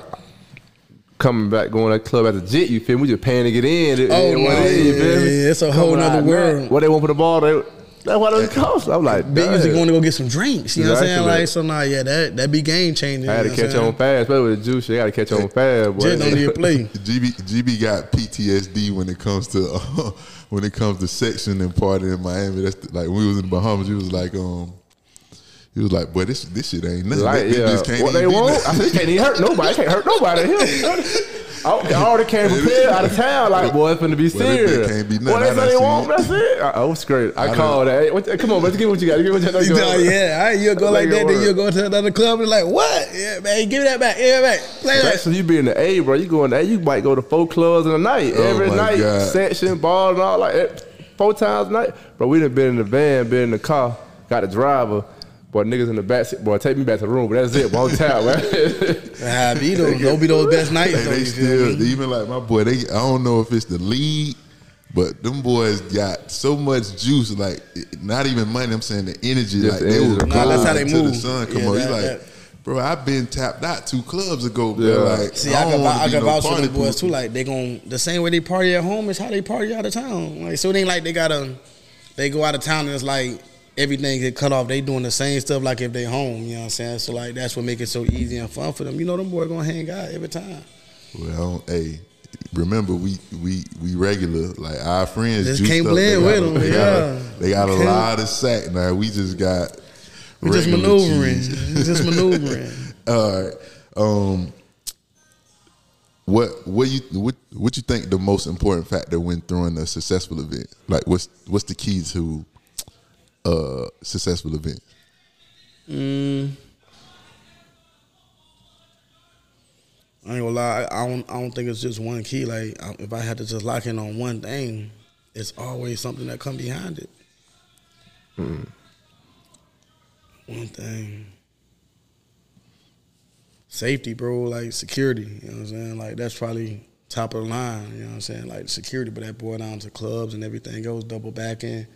coming back, going to the club as a jet, you feel me? We just paying to get in. Oh, what no, it is, you yeah, yeah, it's a whole Coming nother out world. What they want for the ball, they, that's what it costs. I'm like, They damn. usually going to go get some drinks. You know what I'm saying? Exactly. Like so now, yeah, that that be game changing. I had to catch on fast, especially with the juice. You got to catch on fast, boy. saying? Jet don't need to play. *laughs* GB GB got PTSD when it comes to uh, *laughs* when it comes to section and party in Miami. That's the, like when we was in the Bahamas. He was like, um, he was like, boy, this this shit ain't nothing. Like, This yeah, bitch can't what even they want? I said, they can't even hurt nobody. They can't hurt nobody here. *laughs* I I already came prepared out of town. Like, boy, it's finna be Well, serious. can't be nothing. What they done they want? That's it. I, oh, I was great. I, I called that. Hey, what, come on, let's get what you got. Give me what you got. You know, *laughs* yeah, all right, you'll go like that, then you'll go to another club and like, what? Yeah, man, give me that back, Yeah, back, play that. You be in the A, bro. You going there, you might go to four clubs in a night. Oh, Every night, God. section, ball, and all like that. Four times a night. Bro, we done been in the van, been in the car, got the driver. Boy, niggas in the back seat. Boy, take me back to the room, but that's it. One time, man. Ah, be those, those be those best nights. Hey, though, they still me? even like my boy. They I don't know if it's the lead, but them boys got so much juice. Like not even money. I'm saying the energy. Just like the they energy. will Nah, that's how they until the sun come Yeah, on. He's that- like, that- bro, I've been tapped out two clubs ago. Bro. Yeah. Like, See, I, don't can, wanna I be can no vouch for party them boys pooper. too. Like they gon' the same way they party at home is how they party out of town. Like so, it ain't like they gotta they go out of town and it's like everything get cut off. They doing the same stuff like if they home. You know what I'm saying? So like that's what make it so easy and fun for them. You know, them boys gonna hang out every time. Well, hey, remember we we we regular like our friends. Just can't blend with got them, They got yeah. a, they got a lot of sack now. We just got. We just maneuvering. just maneuvering. *laughs* All right. Um, what what you what what you think the most important factor when throwing a successful event? Like what's what's the key to uh successful event? Mm. I ain't gonna lie. I don't. I don't think it's just one key. Like if I had to just lock in on one thing, it's always something that come behind it. One thing. Safety, bro. Like security. You know what I'm saying? Like that's probably top of the line. You know what I'm saying? Like security, but that boy down to clubs and everything goes double back in.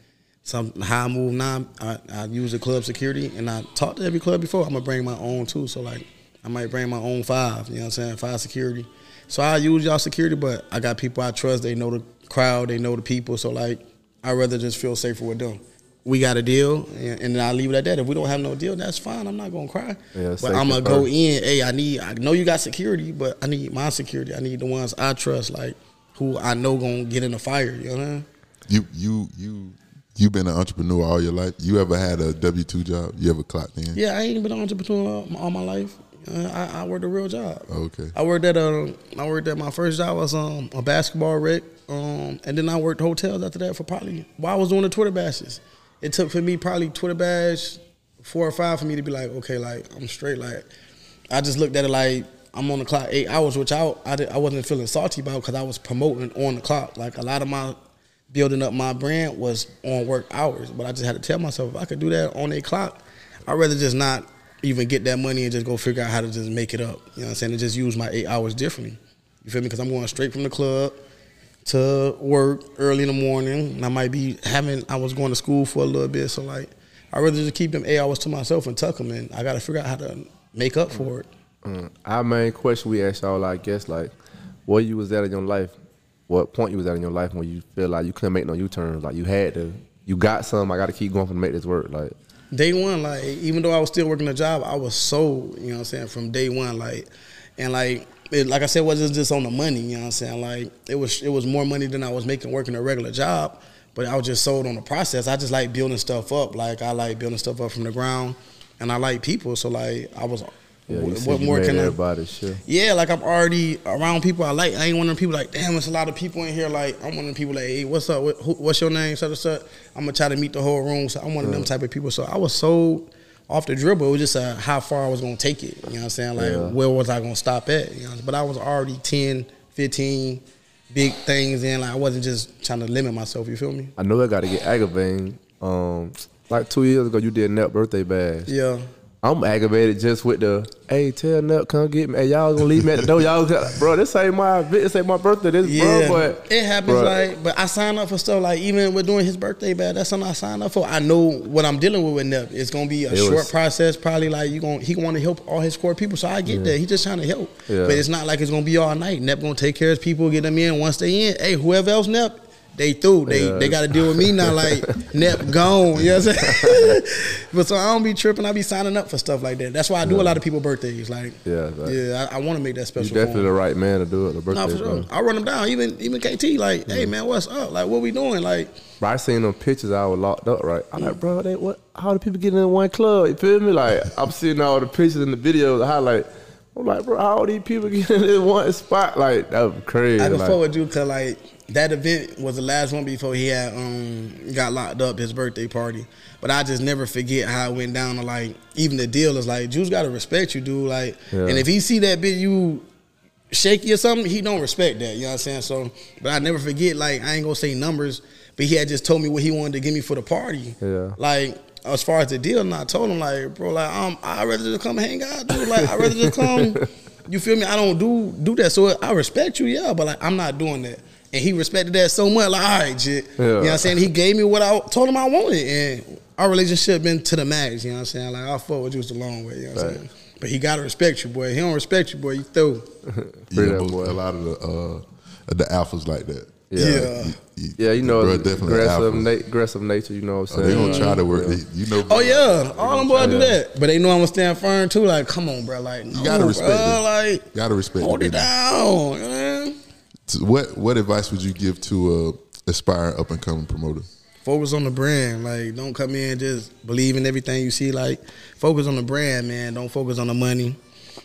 Some how I move now, I, I use the club security, and I talked to every club before. I'm gonna bring my own too. So like, I might bring my own five. You know what I'm saying? Five security. So I use y'all security, but I got people I trust. They know the crowd. They know the people. So like, I rather just feel safer with them. We got a deal, and, and then I leave it at that. If we don't have no deal, that's fine. I'm not gonna cry. Yeah, but I'm gonna go first. in. Hey, I need. I know you got security, but I need my security. I need the ones I trust, like who I know gonna get in the fire. You know what I mean? You you you you been an entrepreneur all your life. You ever had a W two job? You ever clocked in? Yeah, I ain't been an entrepreneur all, all my life. Uh, I, I worked a real job. Okay. I worked at a. I worked at my first job was um, a basketball rec, um, and then I worked hotels after that for probably while I was doing the Twitter bashes. It took for me probably Twitter bash four or five for me to be like, okay, like I'm straight. Like I just looked at it like I'm on the clock eight hours, which I I, did, I wasn't feeling salty about because I was promoting on the clock. Like a lot of my building up my brand was on work hours, but I just had to tell myself if I could do that on a clock, I'd rather just not even get that money and just go figure out how to just make it up. You know what I'm saying? And just use my eight hours differently. You feel me? Because I'm going straight from the club to work early in the morning. And I might be having, I was going to school for a little bit. So, like, I'd rather just keep them eight hours to myself and tuck them in. I got to figure out how to make up for it. Mm. Our main question we ask y'all, I guess, like, where you was at in your life, what point you was at in your life when you feel like you couldn't make no U-turns, like you had to, you got some, I got to keep going to make this work, like. Day one, like, even though I was still working a job, I was sold, you know what I'm saying, from day one, like, and like, it, like I said, wasn't just on the money, you know what I'm saying, like, it was, it was more money than I was making working a regular job, but I was just sold on the process. I just like building stuff up, like, I like building stuff up from the ground, and I like people, so like, I was Yeah, you what more can I? everybody sure. Yeah, like I'm already around people I like. I ain't one of them people like, damn, it's a lot of people in here. Like I'm one of them people like, hey, what's up? What, who, what's your name? Such and such. I'm gonna try to meet the whole room. So I'm one of them type of people. So I was so off the dribble. It was just uh, how far I was gonna take it. You know what I'm saying? Like Yeah. where was I gonna stop at? You know, but I was already 10, 15 big things in. Like I wasn't just trying to limit myself. You feel me? I know I got to get aggravating. Um, like two years ago, you did Nep birthday bash. Yeah. I'm aggravated just with the, hey, tell Nep come get me. Hey, y'all gonna leave me at the door. Y'all, bro, this ain't my, this ain't my birthday. This, Yeah, bro, but it happens. bro, Like, but I sign up for stuff like even with doing his birthday bad. That's something I signed up for. I know what I'm dealing with with Nep. It's gonna be a It short was- process. Probably like you going he want to help all his core people. So I get that. He just trying to help. Yeah. But it's not like it's gonna be all night. Nep gonna take care of his people, get them in. Once they in, hey, whoever else Nep. They through. They Yeah. they got to deal with me now. Like *laughs* Nep gone. You know what I'm saying? *laughs* but so I don't be tripping. I be signing up for stuff like that. That's why I do a lot of people birthdays. Like Yeah, right. yeah. I, I want to make that special. You're definitely the right man to do it. The birthday. No, for sure. I run them down. Even even KT, like, hey mm. man, what's up? Like, what we doing? Like, I seen them pictures. I was locked up, right? I'm like, mm. bro, they what? How do people get in one club? You feel me? Like, I'm seeing all the pictures and the videos, the highlight. I'm like, bro, how these people get in this one spot? Like, that was crazy. I can like, forward you because like that event was the last one before he had um got locked up his birthday party. But I just never forget how it went down. To like even the deal is like, Juice got to respect you, dude. Like, Yeah. and if he see that bit you shaky or something, he don't respect that. You know what I'm saying? So, but I never forget. Like, I ain't gonna say numbers, but he had just told me what he wanted to give me for the party. Yeah. Like. As far as the deal, and I told him like, bro, like, um, I'd rather just come hang out, dude. Like, I'd rather just come. *laughs* You feel me? I don't do do that. So I respect you, yeah, but like, I'm not doing that. And he respected that so much. Like, all right, shit. You know what I'm saying? He gave me what I told him I wanted, and our relationship been to the max. You know what I'm saying? Like, I fuck with you the long way. You know what I'm Right. saying? But he gotta respect you, boy. He don't respect you, boy. You through. *laughs* Yeah, that boy. a lot of the uh, the alphas like that. Yeah. Yeah, you know, Bro, the definitely aggressive, alpha. na- aggressive nature. You know what I'm Oh, saying? they gonna Like, try to work. yeah. You know. Oh yeah, all them boys do that, but they know I'm gonna stand firm too. Like, come on, bro. Like, no, gotta respect bro. it. Like, Gotta respect hold the it down, man. So what what advice would you give to a aspiring up and coming promoter? Focus on the brand. Like, don't come in just believe in everything you see. Like, focus on the brand, man. Don't focus on the money.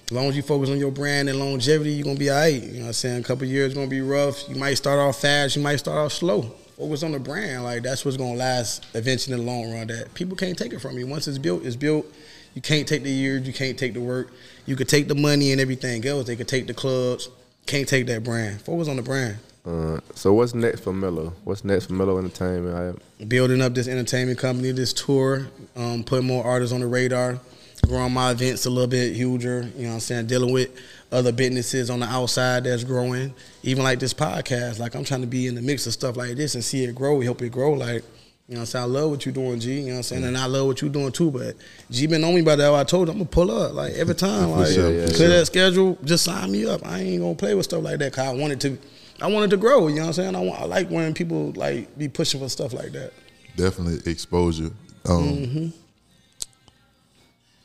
As long as you focus on your brand and longevity, you're gonna be all right. You know what I'm saying? A couple years gonna be rough. You might start off fast, you might start off slow. Focus on the brand. Like that's what's gonna last eventually in the long run. That people can't take it from you. Once it's built, it's built. You can't take the years, you can't take the work. You could take the money and everything else. They could take the clubs. Can't take that brand. Focus on the brand. Uh, so what's next for Melo? What's next for Melo Entertainment? I, building up this entertainment company, this tour, um, putting more artists on the radar, growing my events a little bit huger, you know what I'm saying, dealing with other businesses on the outside that's growing, even like this podcast. Like I'm trying to be in the mix of stuff like this and see it grow, help it grow. Like, you know what I'm saying? I love what you're doing, G. You know what I'm saying? And I love what you're doing too. But G been on me about that. I told him I'm gonna pull up like every time. Like sure, yeah, clear yeah. that schedule, just sign me up. I ain't gonna play with stuff like that because I wanted to I wanted to grow, you know what I'm saying? I want I like when people like be pushing for stuff like that. Definitely exposure. Um, Mm-hmm.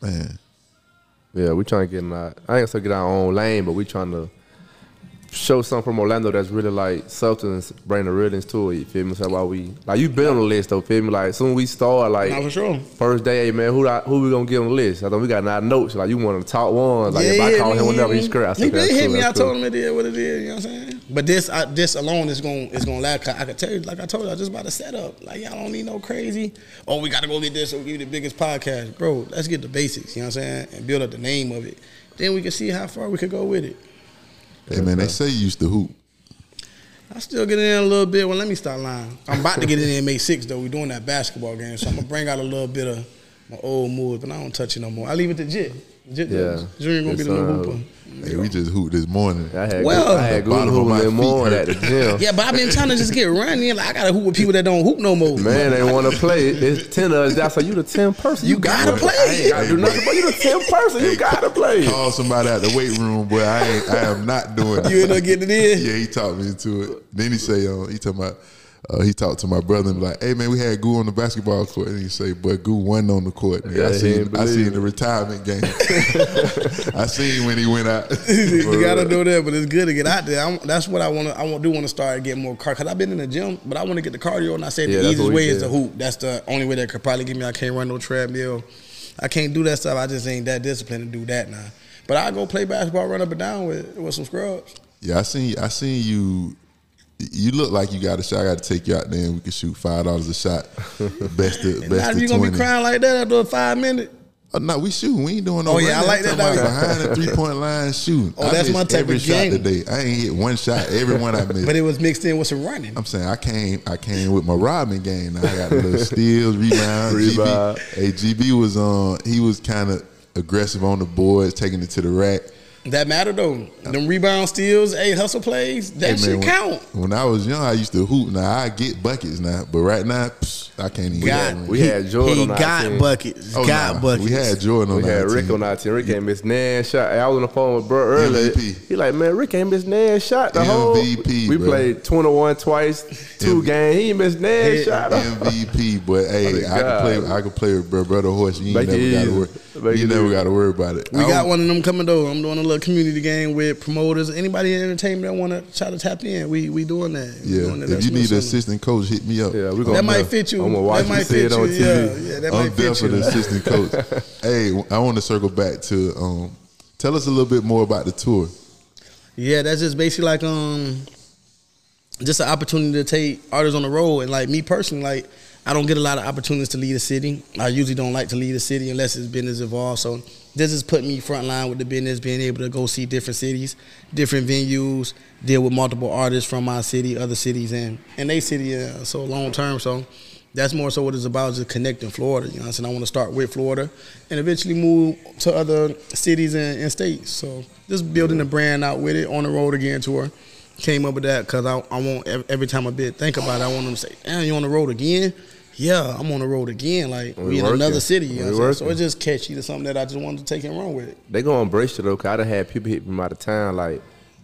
Man, yeah, we trying to get in our, I ain't gonna say get our own lane, but we trying to show something from Orlando that's really like substance, bring the realness to it. You feel me? So why we like you've been on the list though? Feel me? Like soon we start like Nah, for sure. first day, hey man, who I- who we gonna get on the list? I thought we got nine notes. Like you want the top ones. Like if I call him whenever he scratch, He did hit me. I told him it is what it is. You know what I'm saying? But this, I, this alone is gonna is to last. I could tell you, like I told you, I just about to set up. Like y'all don't need no crazy. Oh, we got to go get this. So we give you the biggest podcast, bro. Let's get the basics. You know what I'm saying? And build up the name of it. Then we can see how far we could go with it. Hey man, they say you used to hoop. I still get in a little bit. Well, let me start lying. I'm about to get in there May 6th, though. We're doing that basketball game. So I'm to bring out a little bit of my old moves, but I don't touch it no more. I leave it to Jit. Jit Yeah. Junior going to Yes, be the new sir. hooper. Hey, we just hooped this morning. I had Well- well, I had bottom good of my hooping feet morning at the gym. *laughs* Yeah, but I've been trying to just get running. Like, I got to hoop with people that don't hoop no more. Man, they want to play. It's ten of us. That's why you the ten person. You gotta play. I ain't gotta do nothing, but you the ten person. You gotta play. Call somebody out the weight room, boy. I ain't. I am not doing. You it. end up getting it in? *laughs* Yeah, he talked me into it. Then he say, uh, he talking about. Uh, he talked to my brother and be like, "Hey man, we had Goo on the basketball court." And he say, "But Goo won on the court." Nigga. Yeah, I he seen, I seen believe the retirement game. *laughs* I seen when he went out. *laughs* you gotta do that, but it's good to get out there. I'm, that's what I want to. I want, do want to start getting more car because I've been in the gym, but I want to get the cardio. And I said Yeah, the easiest what we way is did. to hoop. That's the only way that could probably get me. I can't run no treadmill. I can't do that stuff. I just ain't that disciplined to do that now. But I go play basketball, run up and down with with some scrubs. Yeah, I seen. I seen you. You look like you got a shot. I got to take you out there and we can shoot five dollars a shot. *laughs* Best of best now of you gonna be crying like that after a five minute. Uh, oh, no, we shooting. We ain't doing no. Oh, yeah, I like that, talking about Behind the three point line shooting. *laughs* Oh, I that's my type every of shot game. today. I ain't hit one shot. Every one I missed. *laughs* But it was mixed in with some running. I'm saying I came. I came with my Robin game. Now I got a little steals, rebounds. Rebound. GB, hey, GB was on. he was kind of aggressive on the boards, taking it to the rack. That matter though. Them rebound steals, eight hustle plays, that Hey, shit when, count. When I was young, I used to hoop. Now I get buckets now, but right now psh, I can't even. Got get one. We had Jordan he on our got team. buckets. Oh, got nah, buckets. We had Jordan on We had Rick team. on our team. Rick ain't missed nan shot. I was on the phone with bro earlier. MVP. He like, man, Rick ain't missed nan shot the whole. MVP, We bro. played twenty one twice, two MVP. games. He ain't missed nan Hey, shot. *laughs* MVP, but hey, Oh, I God. can play. I can play with bro, brother horse. You ain't Make it never got to worry. You never got to worry about it. We got one of them coming though. I'm doing a little community game with promoters. Anybody in entertainment that want to try to tap in, we we doing that. We Yeah, doing that. if That's you need an assistant coach, hit me up. Yeah, we that gonna. That might fit you. I'm gonna watch that you might say fit it you. on TV. Yeah, yeah, that I'm might fit definitely you. the assistant coach. *laughs* hey, I want to circle back to um, tell us a little bit more about the tour. Yeah, that's just basically like um, just an opportunity to take artists on the road. And like me personally, like I don't get a lot of opportunities to lead a city. I usually don't like to lead a city unless it's business involved. So this has put me front line with the business, being able to go see different cities, different venues, deal with multiple artists from my city, other cities, and and they city. Uh, so long term, so. That's more so what it's about, just connecting Florida. You know what I'm saying? I want to start with Florida and eventually move to other cities and, and states. So just building the brand out with it on the road again tour. Came up with that because I, I want every time I bit think about it, I want them to say, "Damn, you on the road again?" Yeah, I'm on the road again. Like we, We in working. another city. You know We what I'm saying? So it's just catchy to something that I just wanted to take and run with it. They gonna embrace you though. Cause I done had people hit me out of town like.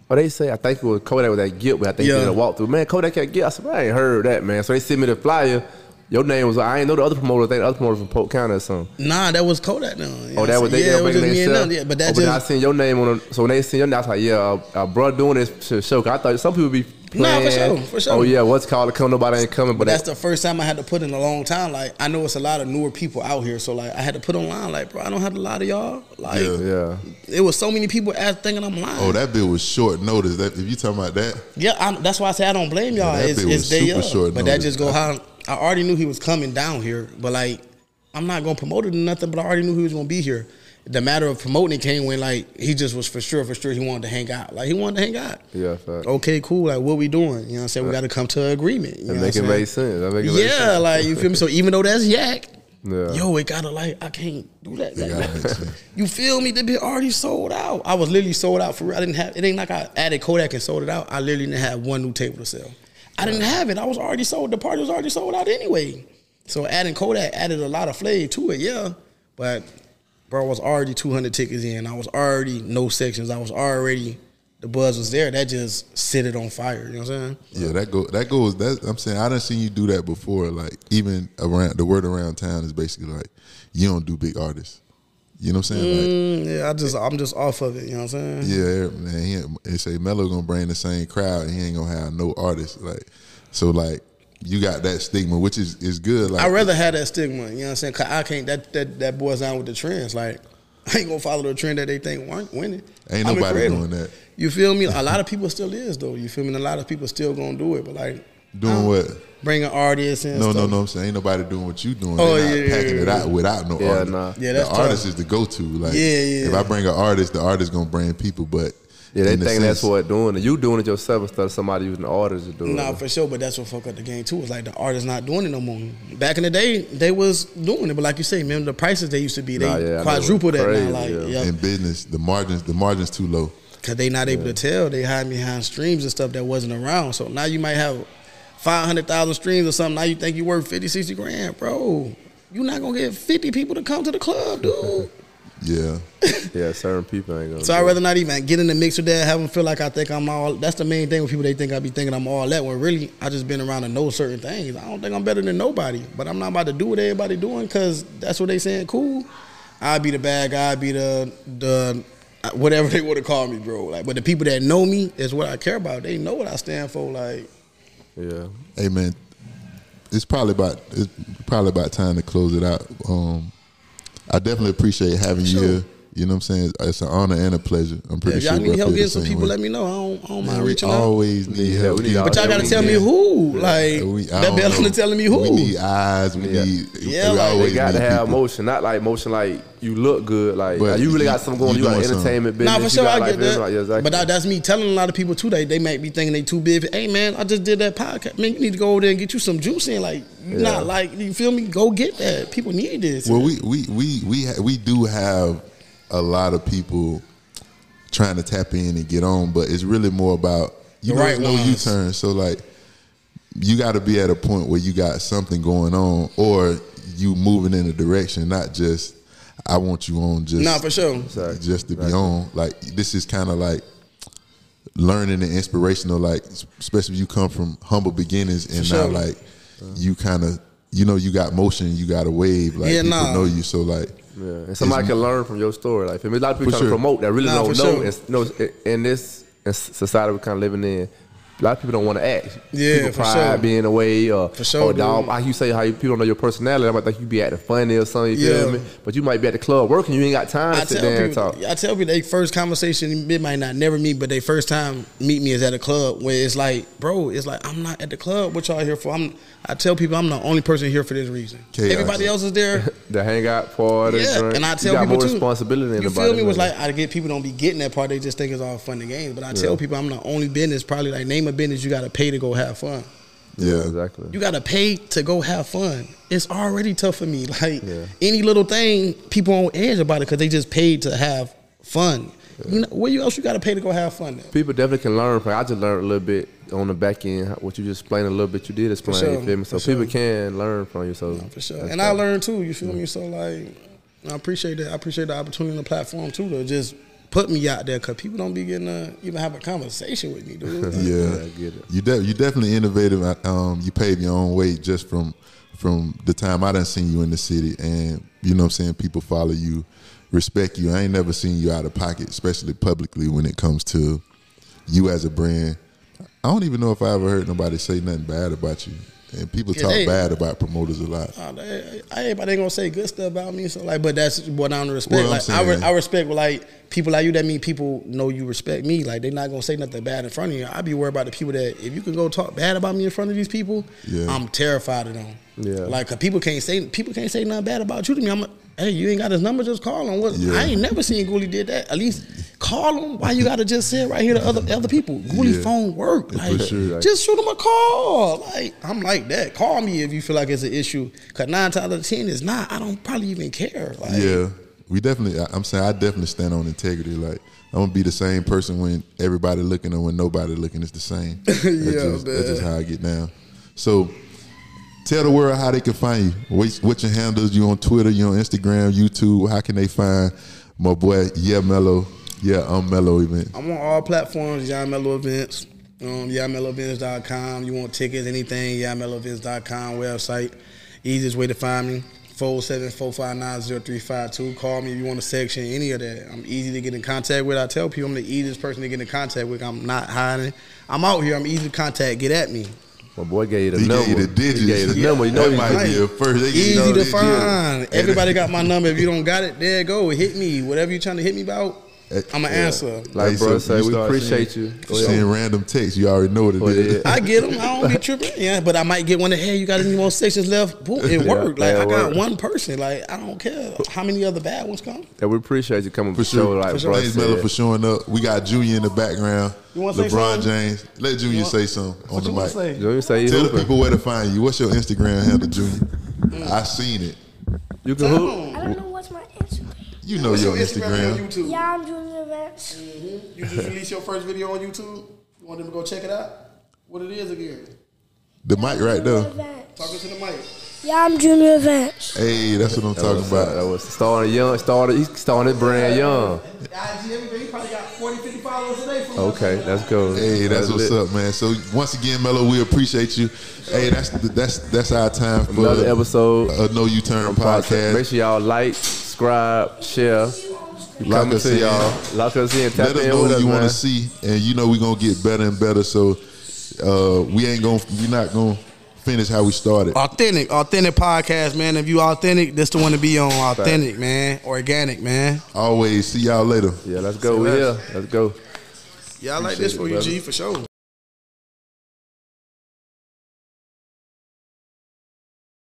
Oh, they say I think it was Kodak with that guilt, but I think Yeah. he did a walkthrough. Man, Kodak got guilt. I said, I ain't heard that, man. So they sent me the flyer. Your name was I ain't know the other promoter. I think the other promoter from Polk County or something. Nah, that was Kodak now. You know Oh, that was they yeah, yeah, it was just me and them. themselves. Yeah, but that oh, but then I seen your name on. The, so when they seen your name, I was like, yeah, a, a bro doing this to show. 'Cause I thought some people be Nah, for sure, for sure. Oh yeah, what's called to come? Nobody ain't coming. But, But that's that, the first time I had to put in a long time. Like I know it's a lot of newer people out here, so like I had to put online. Like, bro, I don't have a lot of y'all. Like, Yeah. yeah. it was so many people ask, thinking I'm lying. Oh, that bill was short notice. That if you talking about that, Yeah, I, that's why I say I don't blame y'all. Yeah, that it's bit it's was day super up. short But that just go how I already knew he was coming down here. But like, I'm not gonna promote it or nothing. But I already knew he was gonna be here. The matter of promoting it came when like he just was for sure, for sure he wanted to hang out. Like he wanted to hang out. Yeah, fact. Okay, cool. Like what we doing? You know what I'm saying? We got to come to an agreement. You That know make it make sense. That make it Yeah, sense. like you feel me. So *laughs* even though that's yak, Yeah. yo, it gotta like I can't do that. Like, gotta you feel me? The bit already sold out. I was literally sold out for real. I didn't have. It ain't like I added Kodak and sold it out. I literally didn't have one new table to sell. I didn't have it. I was already sold. The party was already sold out anyway. So adding Kodak added a lot of flavor to it. Yeah, but bro, I was already 200 tickets in. I was already no sections. I was already the buzz was there. That just set it on fire. You know what I'm saying? yeah, that go that goes. That I'm saying I done seen you do that before. Like even around the word around town is basically like you don't do big artists. You know what I'm saying? Like, Mm, yeah, I just I'm just off of it. You know what I'm saying? Yeah, man. He, they say Melo gonna bring the same crowd. He ain't gonna have no artists. Like, so like you got that stigma, which is is good. Like, I rather have that stigma. You know what I'm saying? Cause I can't. That that that boils down with the trends. Like *laughs* I ain't gonna follow the trend that they think weren't winning. ain't I'm nobody creator. doing that. You feel me? A lot of people still is though. You feel me? And a lot of people still gonna do it. But like Doing what? bringing artists in. No, stuff. no, no. I'm saying ain't nobody doing what you doing. Oh, They not yeah, yeah, packing it yeah. out without no Yeah, artist. nah. Yeah, that's the artist is the go to. Like, Yeah, yeah. If I bring an artist, the artist gonna bring people. But Yeah, they in the think that's what doing it. You doing it yourself instead of somebody using the orders to do it. Nah, for sure, but that's what fuck up the game too. It's like the artists not doing it no more. Back in the day, they was doing it, but like you say, man, the prices they used to be, they Nah, yeah, I quadruple that Crazy, now. Like, yeah. yeah, in business, the margins, the margins too low. because they not able to tell. They hide behind streams and stuff that wasn't around. So now you might have five hundred thousand streams or something. Now you think you worth 50, 60 grand, bro. You're not gonna get fifty people to come to the club, dude. Yeah, Yeah, certain people ain't gonna. So I'd rather not even get in the mix with that. Have them feel like I think I'm all. That's the main thing with people. They think I be thinking I'm all that. When really, I just been around to know certain things. I don't think I'm better than nobody. But I'm not about to do what everybody doing because that's what they saying. Cool. I be the bad guy. I be the the whatever *laughs* they want to call me, bro. Like, but the people that know me is what I care about. They know what I stand for. Like, Yeah. hey man, it's probably about it's probably about time to close it out. Um, I definitely appreciate having you here. You know what I'm saying? It's an honor and a pleasure. I'm pretty if y'all sure. need help getting some people, way. let me know. I don't, I don't mind we reaching out. always need Yeah, help. we need But y'all gotta tell me who. Like, We- that don't better than telling me who. We need eyes. We Yeah. need. Yeah, we like, always They got to have people. motion, not like motion like you look good. Like, But like, you really you- got something going. you You, got something. entertainment business. Nah, for sure, got I like get that. like, yeah, exactly. But that's me telling a lot of people too. They they might be thinking they too big. Hey man, I just did that podcast. Man, you need to go over there and get you some juice in. Like, Yeah. not like you feel me? Go get that. People need this. Well, we we we we ha- we do have a lot of people trying to tap in and get on, but it's really more about you The know right it's no U turn. So like, you got to be at a point where you got something going on, or you moving in a direction, not just I want you on just Nah, for sure. Exactly. just to be on. Like this is kind of like learning and inspirational. Like especially if you come from humble beginnings and For sure. now like you kind of you know you got motion, you got a wave. Like Yeah, people nah. know you, so like Yeah, and somebody It's- can learn from your story. Like, me, a lot of people trying sure. to promote that really Nah, don't know. sure. And, no, in this society we're kind of living in, a lot of people don't want to act. Yeah, people for pride sure. being away, or For sure, or dog, how you say how you, people don't know your personality. I might think you be acting funny or something. You feel Yeah. me? But you might be at the club working. You ain't got time I to sit tell there and people, talk. I tell people they first conversation it might not never meet, but they first time meet me is at a club where it's like, bro, it's like I'm not at the club. What y'all here for? I'm. I tell people I'm the only person here for this reason. Chaos. Everybody else is there. *laughs* The hangout party, Yeah, drink. and I you tell got people more too. responsibility than You feel me? Was like I get people don't be getting that part. They just think it's all fun and games. But I tell people I'm the only business. Probably like name a business you got to pay to go have fun. yeah, exactly. You got to pay to go have fun. It's already tough for me. *laughs* Like Yeah. any little thing, people on edge about it because they just paid to have fun. You know, where you else you got to pay to go have fun? Then? People definitely can learn from. I just learned a little bit on the back end. What you just explained a little bit. You did explain. sure, you feel me? So for people sure. can learn from you. So For sure. that's And I learned too. You feel me? So like, I appreciate that. I appreciate the opportunity and the platform too to just put me out there because people don't be getting to even have a conversation with me, dude. *laughs* Like, yeah. I get it. You de- you definitely innovative. Um, you paved your own way just from from the time I done seen you in the city, and you know what I'm saying. People follow you, respect you. I ain't never seen you out of pocket, especially publicly when it comes to you as a brand. I don't even know if I ever heard nobody say nothing bad about you. And people Yeah, talk they- bad about promoters a lot. Uh, they- everybody ain't gonna say good stuff about me, so like, but that's what I'm to respect. Well, I'm like, I, re- I respect like people like you. That mean people know you respect me. Like they're not gonna say nothing bad in front of you. I be worried about the people that if you can go talk bad about me in front of these people, Yeah. I'm terrified of them. Yeah. like 'cause people can't say people can't say nothing bad about you to me. I'm like, hey, you ain't got his number, just call him. What? Yeah. I ain't never seen Goolie did that. At least call him. Why you gotta just say it right here to other other people? Goolie Yeah. phone work. Like, sure. just shoot him a call. Like I'm like that. Call me if you feel like it's an issue. Cause nine times out of ten is not. I don't probably even care. Like, Yeah, we definitely. I'm saying I definitely stand on integrity. Like I'm gonna be the same person when everybody looking and when nobody looking. It's the same. *laughs* That's, Yeah, just, that's just how I get down. So tell the world how they can find you. What, what your handles? You on Twitter? You on Instagram? YouTube? How can they find my boy? Yeah, Melo. Yeah, I'm Melo event. I'm on all platforms. Young Melo Events. Um, YoungMeloEvents.com. You want tickets, anything? YoungMeloEvents.com website. Easiest way to find me. 474590352. Call me if you want a section, any of that. I'm easy to get in contact with. I tell people I'm the easiest person to get in contact with. I'm not hiding. I'm out here. I'm easy to contact. Get at me. My boy gave you the He number. gave you the digits. He gave you the Yeah. number. You know That he might might be a first. They Easy get- to find. yeah. Everybody got my number. If you don't got it, there go. Hit me. Whatever you're trying to hit me about, I'm going to answer. Like Hey, bro so say, you we appreciate seeing- you. Go. Seeing random texts, you already know what it What it is. is. I get them. I don't be tripping. Yeah, but I might get one that, hey, you got any more sections left? Boom, it *laughs* worked. Like, yeah, I got worked. one person. Like, I don't care how many other bad ones come. Yeah, we appreciate you coming For for show. sure. Like For sure. Thanks, Melo, said. for showing up. We got Junior in the background. You wanna say LeBron something? James. Let Junior want- say something on What the you wanna mic. say? Junior say Tell the people where to find you. What's your Instagram handle, Junior? Mm. I seen it. You can hoop. I don't know what's my Instagram. You know What's your on Instagram. YouTube? Yeah, I'm Junior Vance. Mm-hmm. You just released your first video on YouTube. You want them to go check it out? What it is again? The mic right there. Talking to the mic. Yeah, I'm Junior Vance. Hey, that's what I'm talking That was, that about. was starting young. Started. He started brand young. IG, everything. Probably got 40, 50 followers today. Okay, let's go. Hey, that's what's lit. up, man. So once again, Melo, we appreciate you. Hey, that's that's that's our time for Another episode. a No U Turn podcast. Make sure y'all like, subscribe, share. We Lock coming us to in. y'all. Lock us in. Tap Let us in know with who you want to see, and you know we're gonna get better and better. So uh, we ain't gonna we're not gonna finish how we started. Authentic, authentic podcast, man. If you authentic, this the one to be on. Authentic, man. Organic, man. Always see y'all later. Yeah, let's go. Yeah. Let's go. Yeah, I like this for you, G, for sure.